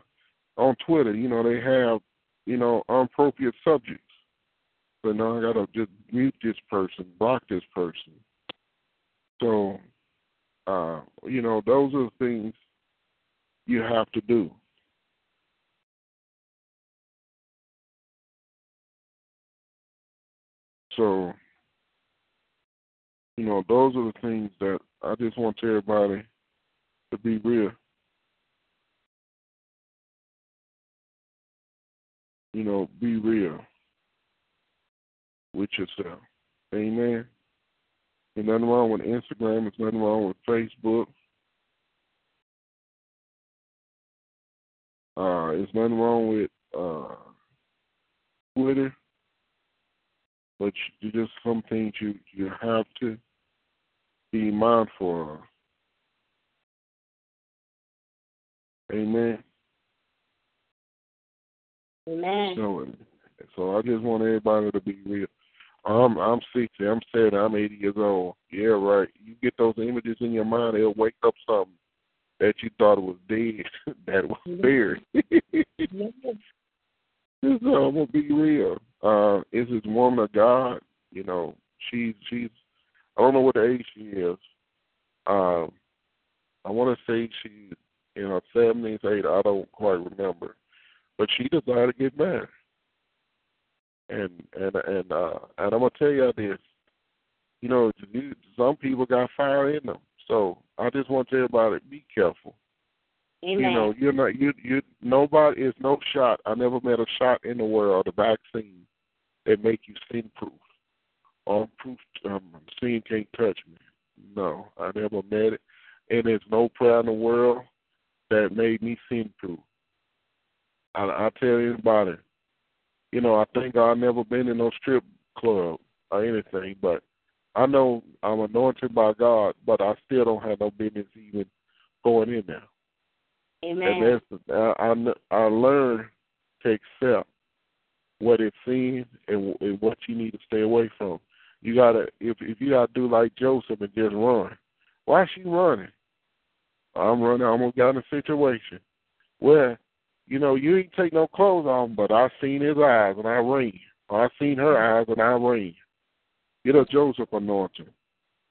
on Twitter, you know, they have, you know, inappropriate subjects. So now I gotta just mute this person, block this person. So, uh, you know, those are the things you have to do. So, you know, those are the things that I just want everybody to be real. You know, be real with yourself. Amen. There's nothing wrong with Instagram. There's nothing wrong with Facebook. Uh, there's nothing wrong with uh, Twitter but you just some things you you have to be mindful of. Amen. Amen. So, so I just want everybody to be real. I'm I'm sixty. I'm seventy. I'm eighty years old. Yeah, right. You get those images in your mind, it'll wake up something that you thought was dead, that was buried. I'm gonna be real. Uh, is this woman of God? You know, she's she's. I don't know what the age she is. Um, I want to say she's in her seventies, eight. I don't quite remember, but she decided to get married. And and and uh, and I'm gonna tell y'all this. You know, some people got fire in them. So I just want to tell everybody be careful. Amen. You know, you're not you you nobody is no shot. I never met a shot in the world, a vaccine that make you sin proof. Or proof um sin can't touch me. No, I never met it. And there's no prayer in the world that made me sin proof. I, I tell anybody, you know, I think I've never been in no strip club or anything, but I know I'm anointed by God, but I still don't have no business even going in there. Amen. And that's I I, I learned to accept what it's seen and, and what you need to stay away from. You gotta if if you gotta do like Joseph and just run. Why is she running? I'm running. I'm gonna get in a situation where, you know, you ain't take no clothes on, but I seen his eyes and I ran. I seen her eyes and I ran. Get a Joseph anointing.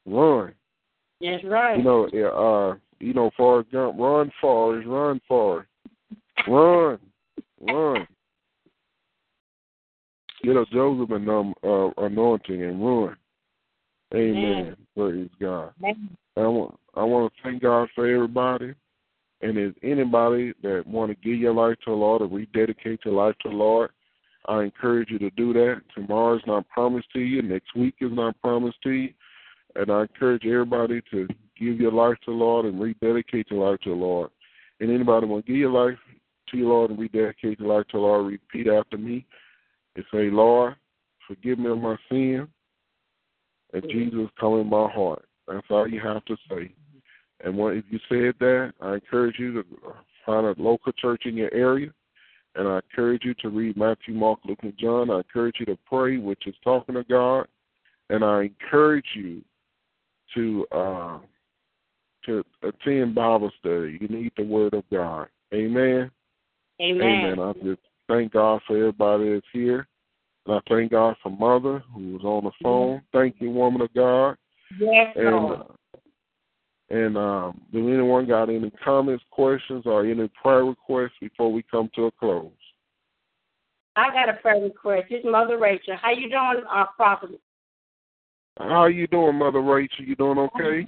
Run. That's right. You know, uh, you know, Forrest Gump, run, Forrest, run, Forrest, run, run. Get a Joseph and um, uh, anointing and run. Amen. Praise God. Amen. I want I want to thank God for everybody. And if anybody that want to give your life to the Lord or rededicate your life to the Lord, I encourage you to do that. Tomorrow is not promised to you. Next week is not promised to you. And I encourage everybody to give your life to the Lord and rededicate your life to the Lord. And anybody want to give your life to your Lord and rededicate your life to the Lord, repeat after me and say, Lord, forgive me of my sin, and Jesus come in my heart. That's all you have to say. And when, if you said that, I encourage you to find a local church in your area. And I encourage you to read Matthew, Mark, Luke, and John. I encourage you to pray, which is talking to God. And I encourage you to uh, to attend Bible study. You need the Word of God. Amen. Amen. Amen. I just thank God for everybody that's here. And I thank God for Mother who was on the phone. Thank you, woman of God. Yes, And Lord. And um, do anyone got any comments, questions, or any prayer requests before we come to a close? I got a prayer request. It's Mother Rachel. How you doing, uh, Prophet? How you doing, Mother Rachel? You doing okay?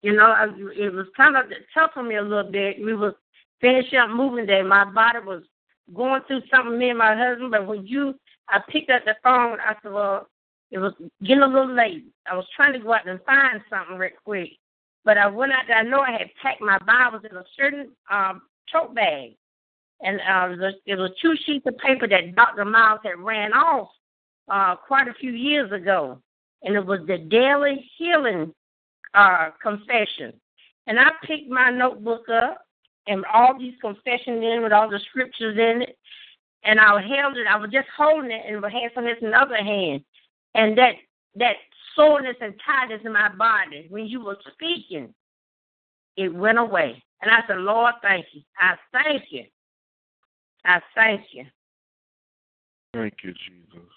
You know, I, it was kind of tough for me a little bit. We was finishing up moving day. My body was going through something, me and my husband. But when you, I picked up the phone. I said, well, it was getting a little late. I was trying to go out and find something real quick. But I went out there. I know I had packed my Bibles in a certain um, tote bag. And uh, was, it was two sheets of paper that Dr. Miles had ran off uh, quite a few years ago. And it was the Daily Healing uh, Confession. And I picked my notebook up and all these confessions in with all the scriptures in it. And I held it. I was just holding it and had some in the other hand. And that that soreness and tightness in my body when you were speaking, it went away. And I said, Lord, thank you. I thank you. I thank you. Thank you, Jesus.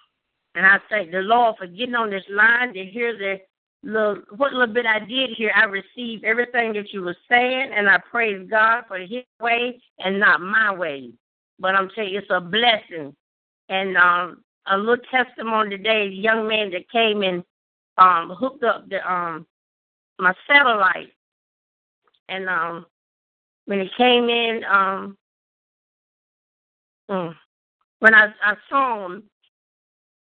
And I thank the Lord for getting on this line to hear the little what little bit I did here. I received everything that you were saying, and I praise God for His way and not my way. But I'm telling you, it's a blessing. And um, a little testimony today. A young man that came and um, hooked up the um, my satellite, and um, when he came in, um, mm, when I I saw him,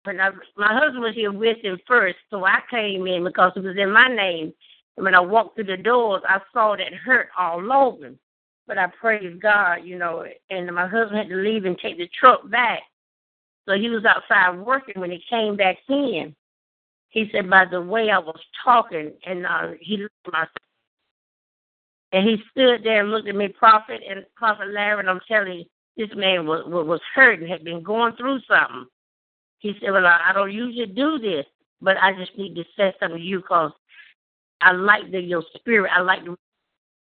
when I my husband was here with him first, so I came in because it was in my name. And when I walked through the doors, I saw that hurt all over him. But I praise God, you know, and my husband had to leave and take the truck back. So he was outside working when he came back in. He said, by the way I was talking, and uh, he looked at my and he stood there and looked at me, Prophet and Prophet Larry, and I'm telling you, this man was was hurting, had been going through something. He said, Well, I, I don't usually do this, but I just need to say something to you because I like the, your spirit. I like the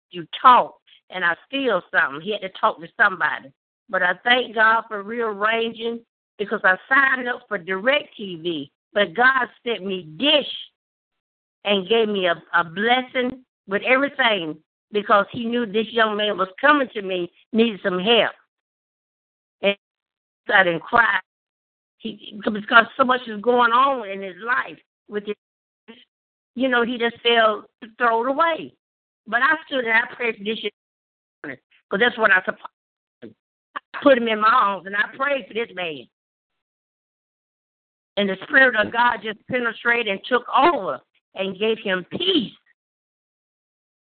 you talk, and I feel something. He had to talk to somebody. But I thank God for rearranging because I signed up for Direct TV, but God sent me Dish and gave me a, a blessing with everything because He knew this young man was coming to me, needed some help. And I didn't cry he because so much is going on in his life with his you know, he just felt thrown away. But I stood and I prayed for this man because that's what I supposed I put him in my arms and I prayed for this man. And the Spirit of God just penetrated and took over and gave him peace.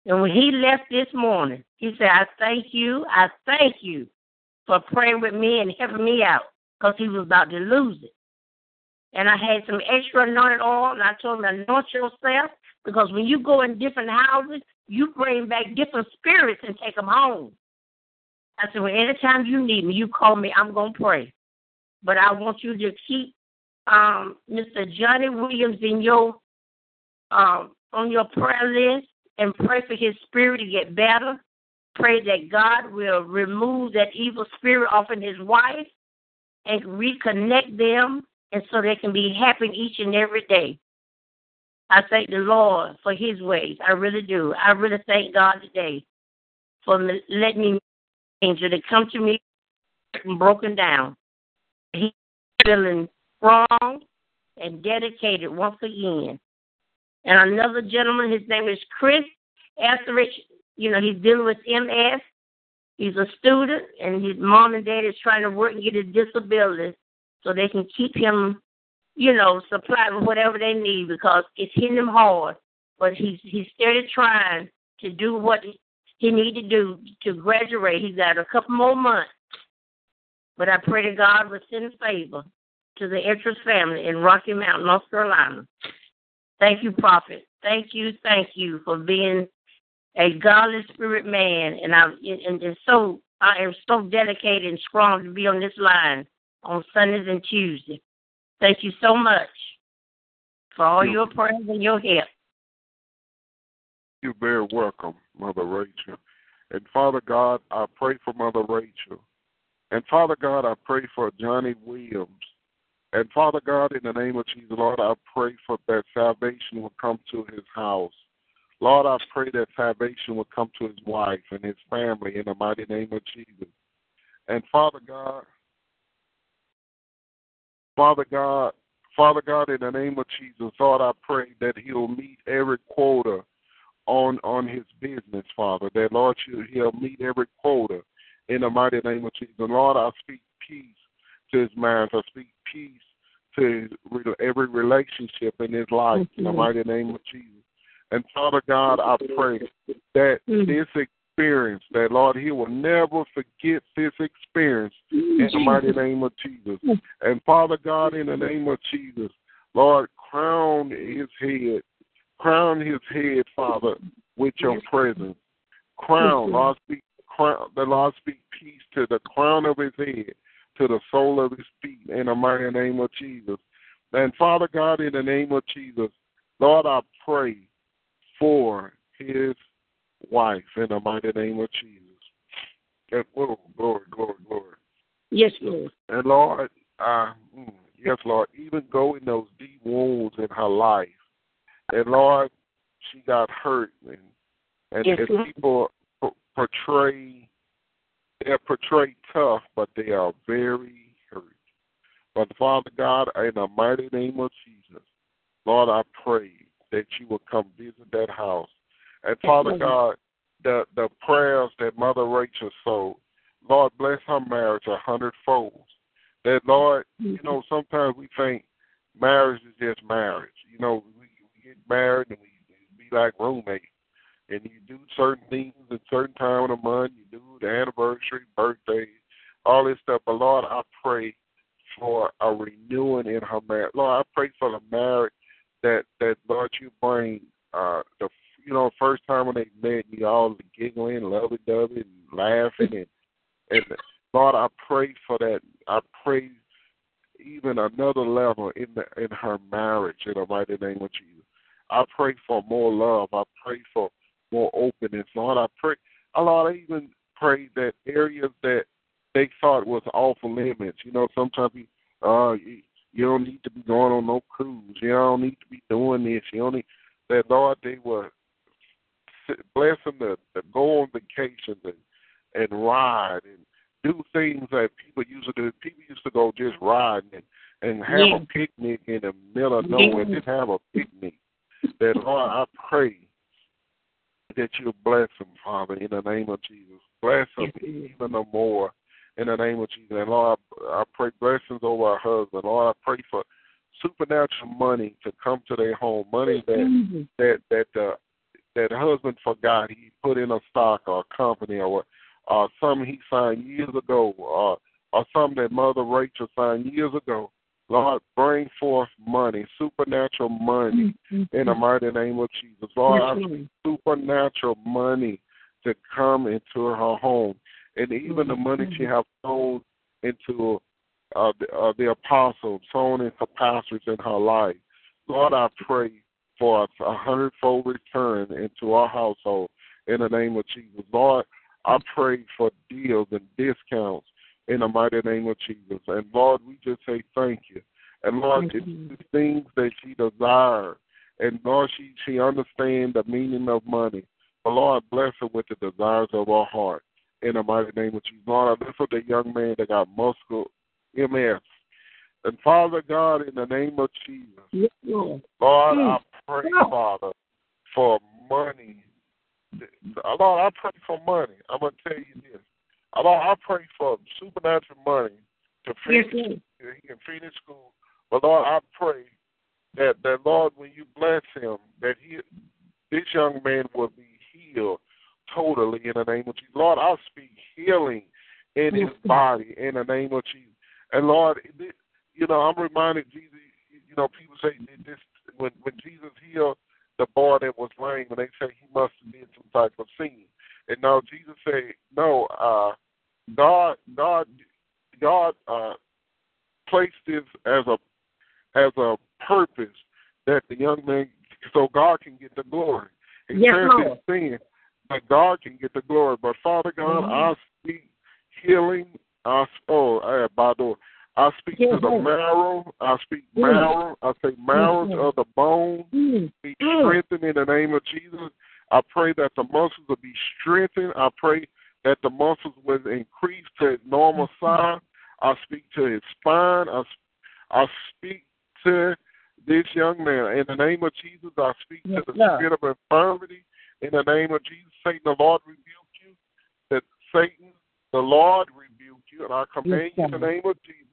And when he left this morning, he said, I thank you, I thank you for praying with me and helping me out because he was about to lose it. And I had some extra anointed oil, and I told him, anoint yourself because when you go in different houses, you bring back different spirits and take them home. I said, well, anytime you need me, you call me. I'm going to pray. But I want you to keep um, Mr. Johnny Williams in your um, on your prayer list and pray for his spirit to get better. Pray that God will remove that evil spirit off of his wife and reconnect them and so they can be happy each and every day. I thank the Lord for his ways. I really do. I really thank God today for letting me angel to come to me broken down. He's feeling strong and dedicated once again. And another gentleman, his name is Chris Etheridge. You know, he's dealing with MS. He's a student, and his mom and dad is trying to work and get his disability so they can keep him, you know, supplied with whatever they need because it's hitting him hard. But he's he's still trying to do what he need to do to graduate. He's got a couple more months. But I pray to God will send favor to the Etheridge family in Rocky Mount, North Carolina. Thank you, Prophet. Thank you, thank you for being a godly spirit man, and I and, and so I am so dedicated and strong to be on this line on Sundays and Tuesdays. Thank you so much for all your prayers and your help. You're very welcome, Mother Rachel. And Father God, I pray for Mother Rachel. And Father God, I pray for Johnny Williams. And Father God, in the name of Jesus, Lord, I pray for that salvation will come to his house. Lord, I pray that salvation will come to his wife and his family in the mighty name of Jesus. And Father God, Father God, Father God, in the name of Jesus, Lord, I pray that he'll meet every quota on on his business, Father. That Lord, he'll meet every quota in the mighty name of Jesus. Lord, I speak peace to his mind to speak peace to every relationship in his life in the mm-hmm. mighty name of Jesus. And Father God, I pray that mm. this experience, that Lord, He will never forget this experience in the mm-hmm. mighty name of Jesus. And Father God, in the name of Jesus, Lord, crown his head, crown his head, Father, with your presence. Crown, Lord, speak crown, the Lord speak peace to the crown of his head, to the sole of his feet, in the mighty name of Jesus. And Father God, in the name of Jesus, Lord, I pray for his wife in the mighty name of Jesus. And, oh, glory, glory, glory. Yes, Lord. And Lord, uh, yes, Lord, even go in those deep wounds in her life. And Lord, she got hurt, and and, yes, and people portray they're portrayed tough, but they are very hurt. But Father God, in the mighty name of Jesus, Lord, I pray that you will come visit that house. And Father God, the the prayers that Mother Rachel sowed, Lord bless her marriage a hundredfold. That Lord, you know, sometimes we think marriage is just marriage. You know, we, we get married and we, we be like roommates. And you do certain things at certain time of the month. You do the anniversary, birthday, all this stuff. But Lord, I pray for a renewing in her marriage. Lord, I pray for the marriage that that Lord you bring uh the you know first time when they met you all giggling, lovey dovey, and laughing and and Lord I pray for that. I pray even another level in the in her marriage in the mighty name of Jesus. I pray for more love. I pray for more openness. Lord, I pray Lord, I even pray that areas that they thought was off limits. You know, sometimes we uh you don't need to be going on no cruise. You don't need to be doing this. You only that Lord they were bless them to, to go on vacations and and ride and do things that people used to do. People used to go just riding and and have yeah. a picnic in the middle of nowhere. Just have a picnic. That Lord, I pray that you'll bless them, Father, in the name of Jesus. Bless them even the more in the name of Jesus. And Lord, I pray blessings over our husband. Lord, I pray for supernatural money to come to their home, money that mm-hmm. that that uh, that husband forgot he put in a stock or a company or or some he signed years ago or or some that Mother Rachel signed years ago. Lord, bring forth money, supernatural money mm-hmm. in the mighty name of Jesus. Lord, I supernatural money to come into her home and even the money she have sown into uh, the, uh, the apostle, sown into pastors in her life. Lord, I pray for a hundredfold return into our household in the name of Jesus. Lord, I pray for deals and discounts in the mighty name of Jesus. And Lord, we just say thank you. And Lord, it's the things that she desires. And Lord, she she understands the meaning of money. But Lord, bless her with the desires of her heart in the mighty name of Jesus. Lord, I lift up the young man that got muscle MS. And Father God, in the name of Jesus, Yes, Lord. Lord. I pray. Father, for money. Lord, I pray for money. I'm gonna tell you this. Lord, I pray for supernatural money to Yes, finish Lord. he can finish school. But Lord, I pray that that Lord, when you bless him, that he this young man will be healed totally in the name of Jesus. Lord, I speak healing in his body in the name of Jesus. And Lord, this, you know, I'm reminded Jesus. You know, people say this when when Jesus healed the boy that was lame, and they say he must have did some type of sin. And now Jesus said, no, uh, God, God, God uh, placed this as a as a purpose that the young man, so God can get the glory. He Yes, says sin, but God can get the glory. But Father God, Mhm. I speak healing. I oh, I Bado. I speak Yes, to the marrow. I speak marrow. I say marrow Yes, of the bone Mm. be Mm. strengthened in the name of Jesus. I pray that the muscles will be strengthened. I pray that the muscles will increase to its normal mm-hmm. size. I speak to his spine. I, I speak to this young man. In the name of Jesus, I speak Yes, to the Lord. spirit of infirmity. In the name of Jesus, Satan, the Lord rebuke you. That Satan, the Lord rebuke you. And I command you in the name of Jesus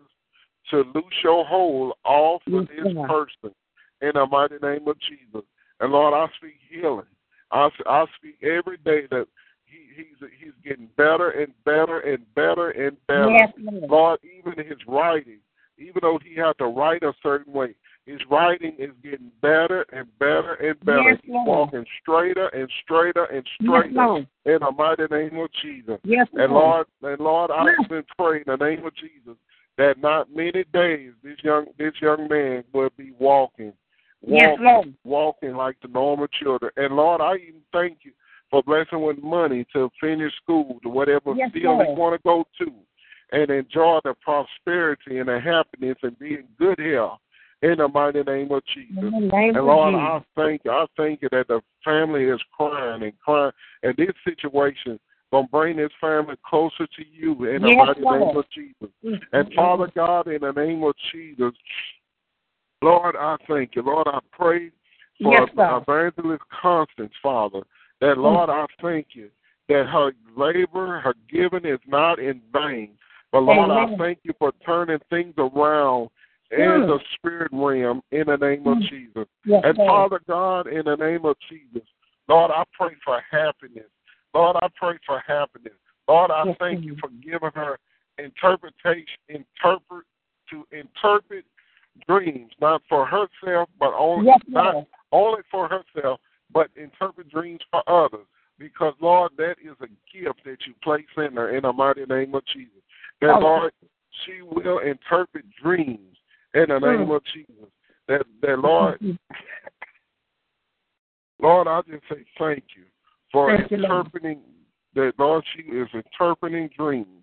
to loose your hold off of this Lord. person in the mighty name of Jesus. And Lord, I speak healing. I, I speak every day that he, he's he's getting better and better and better and better. Yes, Lord. Lord, even his writing, even though he had to write a certain way, his writing is getting better and better and better. Yes, He's walking straighter and straighter and straighter Lord. in the mighty name of Jesus. Yes, And Lord. And Lord, I've been praying in the name of Jesus that not many days this young this young man will be walking, Yes, Lord. walking like the normal children. And Lord, I even thank you for blessing with money to finish school, to whatever Yes, field they want to go to, and enjoy the prosperity and the happiness and be in good health. In the mighty name of Jesus. Name And Lord. I thank you. I thank you that the family is crying and crying. And this situation gonna bring this family closer to you in the Yes, mighty name of Jesus. And Father God, in the name of Jesus, Lord, I thank you. Lord, I pray for Yes, Evangelist Constance, Father, that Lord, I thank you that her labor, her giving is not in vain. But Lord, I thank you for turning things around in Mm. the spirit realm in the name of Mm. Jesus. Yes, And. Father God, in the name of Jesus, Lord, I pray for happiness. Lord, I pray for happiness. Lord, I Yes, thank you for giving her interpretation, interpret to interpret dreams, not for herself, but only Yes, not only for herself, but interpret dreams for others. Because Lord, that is a gift that you place in her in the mighty name of Jesus. That Oh. Lord, she will interpret dreams in the name Mm. of Jesus. That that Lord, Lord, I just say thank you for Thank you, interpreting that Lord, she is interpreting dreams.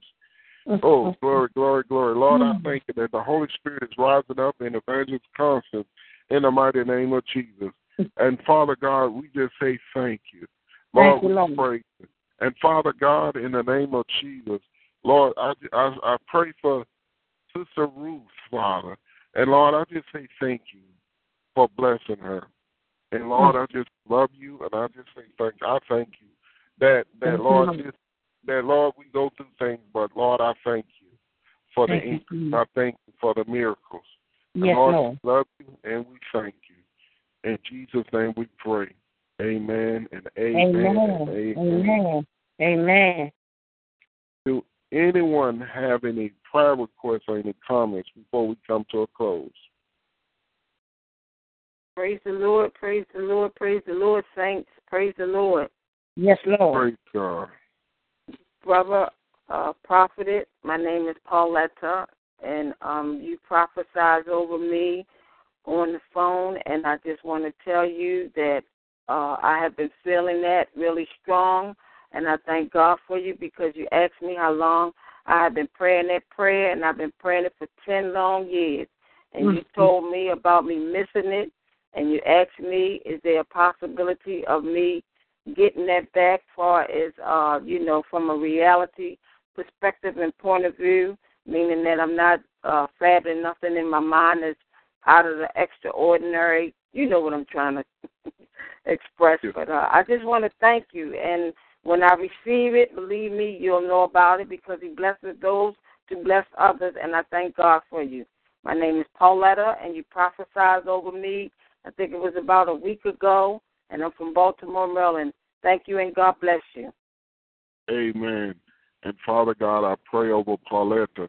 Oh, glory, glory, glory. Lord, I Mm. thank you that the Holy Spirit is rising up in Evangelist Constance in the mighty name of Jesus. And Father God, we just say thank you. Lord, Thank you, we Lord. pray. And Father God, in the name of Jesus, Lord, I, I, I pray for Sister Ruth, Father. And Lord, I just say thank you for blessing her. And Lord, I just love you, and I just say thank you. I thank you that that Thank Lord, this, that Lord, we go through things, but Lord, I thank you for Thank the you, increase. Jesus. I thank you for the miracles. And Yes, Lord, Lord. we love you and we thank you. In Jesus' name we pray. Amen and amen. Amen. and amen. Amen. Amen. Do anyone have any prayer requests or any comments before we come to a close? Praise the Lord, praise the Lord, praise the Lord, saints, praise the Lord. Yes, Lord. Praise God. Brother uh, prophet, my name is Pauletta, and um, you prophesied over me on the phone, and I just want to tell you that uh, I have been feeling that really strong, and I thank God for you because you asked me how long I have been praying that prayer, and I've been praying it for 10 long years. And you Mhm. told me about me missing it, and you asked me, is there a possibility of me getting that back far as, uh, you know, from a reality perspective and point of view, meaning that I'm not uh, fabbing nothing in my mind that's out of the extraordinary. You know what I'm trying to express. But uh, I just want to thank you. And when I receive it, believe me, you'll know about it because He blesses those to bless others. And I thank God for you. My name is Pauletta, and you prophesied over me. I think it was about a week ago, and I'm from Baltimore, Maryland. Thank you, and God bless you. Amen. And Father God, I pray over Pauletta.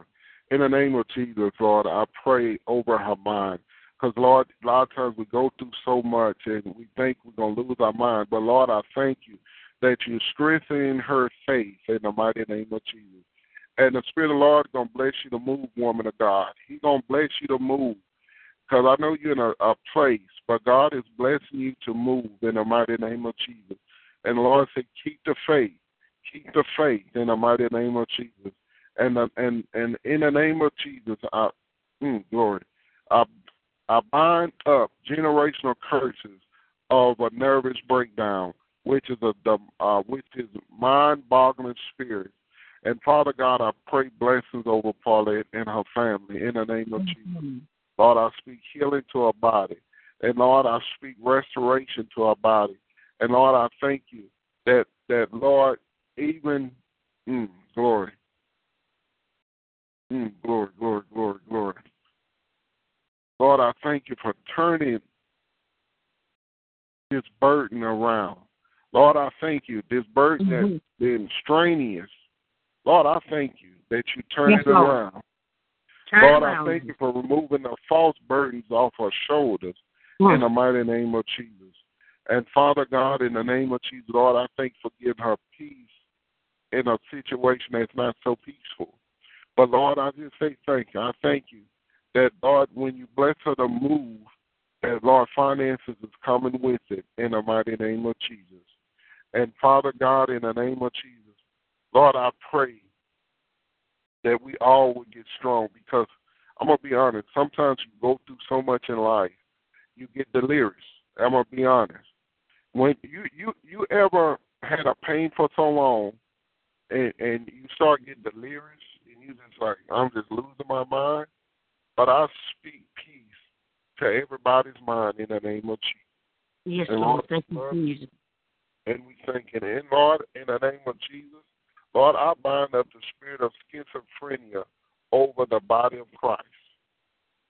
In the name of Jesus, Lord, I pray over her mind. Because, Lord, a lot of times we go through so much and we think we're going to lose our mind. But, Lord, I thank you that you're strengthening her faith in the mighty name of Jesus. And the Spirit of the Lord is going to bless you to move, woman of God. He's going to bless you to move. Because I know you're in a, a place, but God is blessing you to move in the mighty name of Jesus. And Lord said, keep the faith. Keep the faith in the mighty name of Jesus. And and and in the name of Jesus, I, mm, glory, I I bind up generational curses of a nervous breakdown, which is a the uh, which is mind-boggling spirit. And Father God, I pray blessings over Paulette and her family in the name of mm-hmm. Jesus. Lord, I speak healing to our body. And Lord, I speak restoration to our body. And Lord, I thank you that that Lord, even mm, glory. Mm, glory, glory, glory, glory. Lord, I thank you for turning this burden around. Lord, I thank you. This burden mm-hmm. that's been strenuous. Lord, I thank you that you turn yes, it around. Turn Lord. I thank you for removing the false burdens off our shoulders yes. in the mighty name of Jesus. And Father God, in the name of Jesus, Lord, I thank you for giving her peace in a situation that's not so peaceful. But Lord, I just say thank you. I thank you that Lord, when you bless her to move, that Lord, finances is coming with it in the mighty name of Jesus. And Father God, in the name of Jesus, Lord, I pray that we all would get strong because I'm gonna be honest, sometimes you go through so much in life, you get delirious. I'm gonna be honest when you you you ever had a pain for so long and and you start getting delirious and you just like I'm just losing my mind, but I speak peace to everybody's mind in the name of Jesus. Yes, and Lord, thank you, Jesus. And we thank you, and Lord, in the name of Jesus, Lord, I bind up the spirit of schizophrenia over the body of Christ.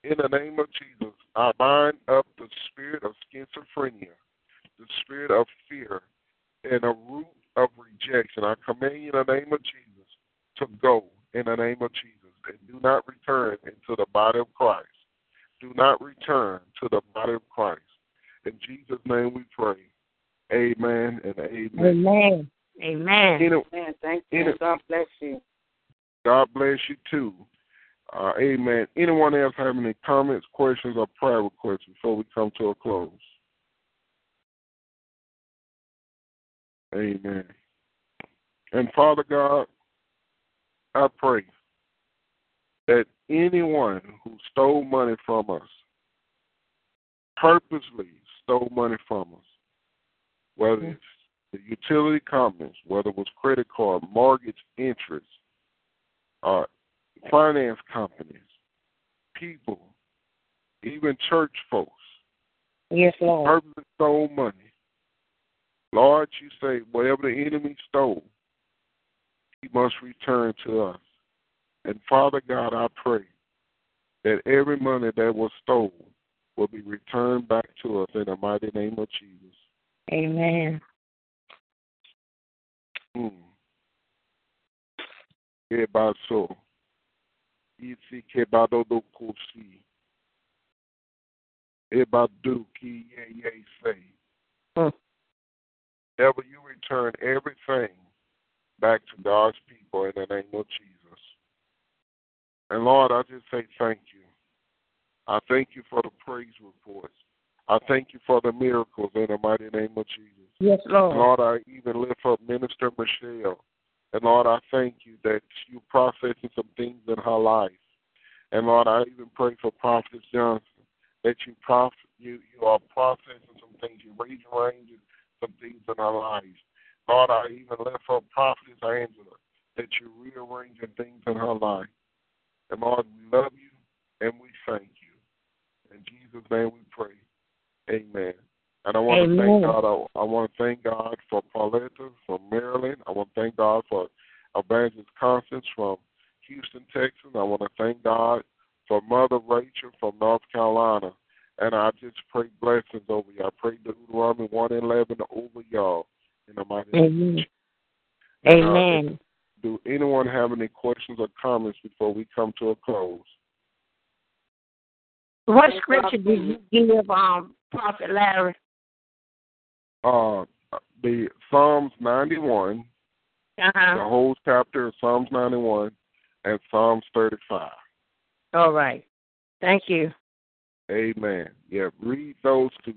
In the name of Jesus, I bind up the spirit of schizophrenia the spirit of fear and a root of rejection. I command you in the name of Jesus to go in the name of Jesus and do not return into the body of Christ. Do not return to the body of Christ. In Jesus' name we pray. Amen and amen. Amen. Amen. amen. Thank you. God bless you. God bless you too. Uh, amen. Anyone else have any comments, questions, or prayer requests before we come to a close? Amen. And Father God, I pray that anyone who stole money from us, purposely stole money from us, whether mm-hmm. it's the utility companies, whether it was credit card, mortgage interest, uh, finance companies, people, even church folks. Yes, Lord. Purposely stole money. Lord, you say, whatever the enemy stole, he must return to us. And Father God, I pray that every money that was stolen will be returned back to us in the mighty name of Jesus. Amen. Mm. Ebaso. Isi kebado kusi. Ebadu ki ye ye say. Mm. Ever you return everything back to God's people in the name of Jesus. And Lord, I just say thank you. I thank you for the praise reports. I thank you for the miracles in the mighty name of Jesus. Yes, Lord. Lord, I even lift up Minister Michelle. And Lord, I thank you that you processing some things in her life. And Lord, I even pray for Prophet Johnson that you prof- you you are processing some things. You rearranging some things in our lives. Lord, I even lift up Prophetess Angela that you're rearranging things in her life. And Lord, we love you and we thank you. In Jesus' name we pray. Amen. And I want Amen. to thank God. I, I want to thank God for Pauletta from Maryland. I want to thank God for Evangelist Constance from Houston, Texas. I want to thank God for Mother Rachel from North Carolina. And I just pray blessings over you. I pray Deuteronomy 1 and 11 over y'all. In the mighty name. Amen. Uh, Amen. do anyone have any questions or comments before we come to a close? What scripture did you give um Prophet Larry? Uh, the Psalms 91, Uh the whole chapter of Psalms 91, and Psalms 35. All right. Thank you. Amen. Yeah, read those two.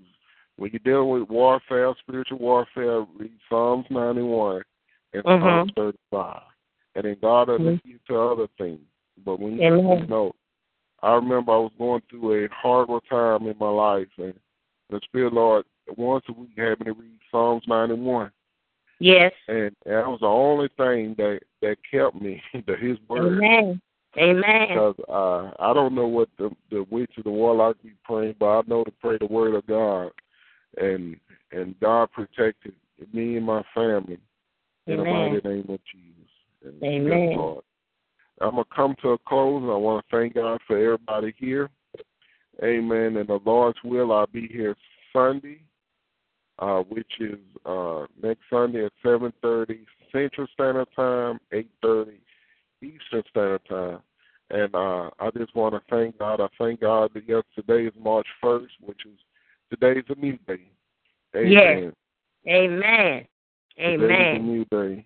When you're dealing with warfare, spiritual warfare, read Psalms 91 and Mhm. Psalms 35. And then God will lead you to other things. But when you, you know, I remember I was going through a horrible time in my life, and the Spirit Lord once a week had me to read Psalms 91. Yes. And that was the only thing that that kept me to His word. Amen. Amen. Because uh, I don't know what the the witch or the warlock be praying, but I know to pray the word of God, and and God protected me and my family in the mighty name of Jesus. And Amen. I'm gonna come to a close. I want to thank God for everybody here. Amen. And the Lord's will, I'll be here Sunday, uh, which is uh, next Sunday at 7:30 Central Standard Time, 8:30 Eastern Standard Time. And uh, I just want to thank God. I thank God that yes, today is March 1st, which is today's a new day. Amen. Amen. Today's a new day.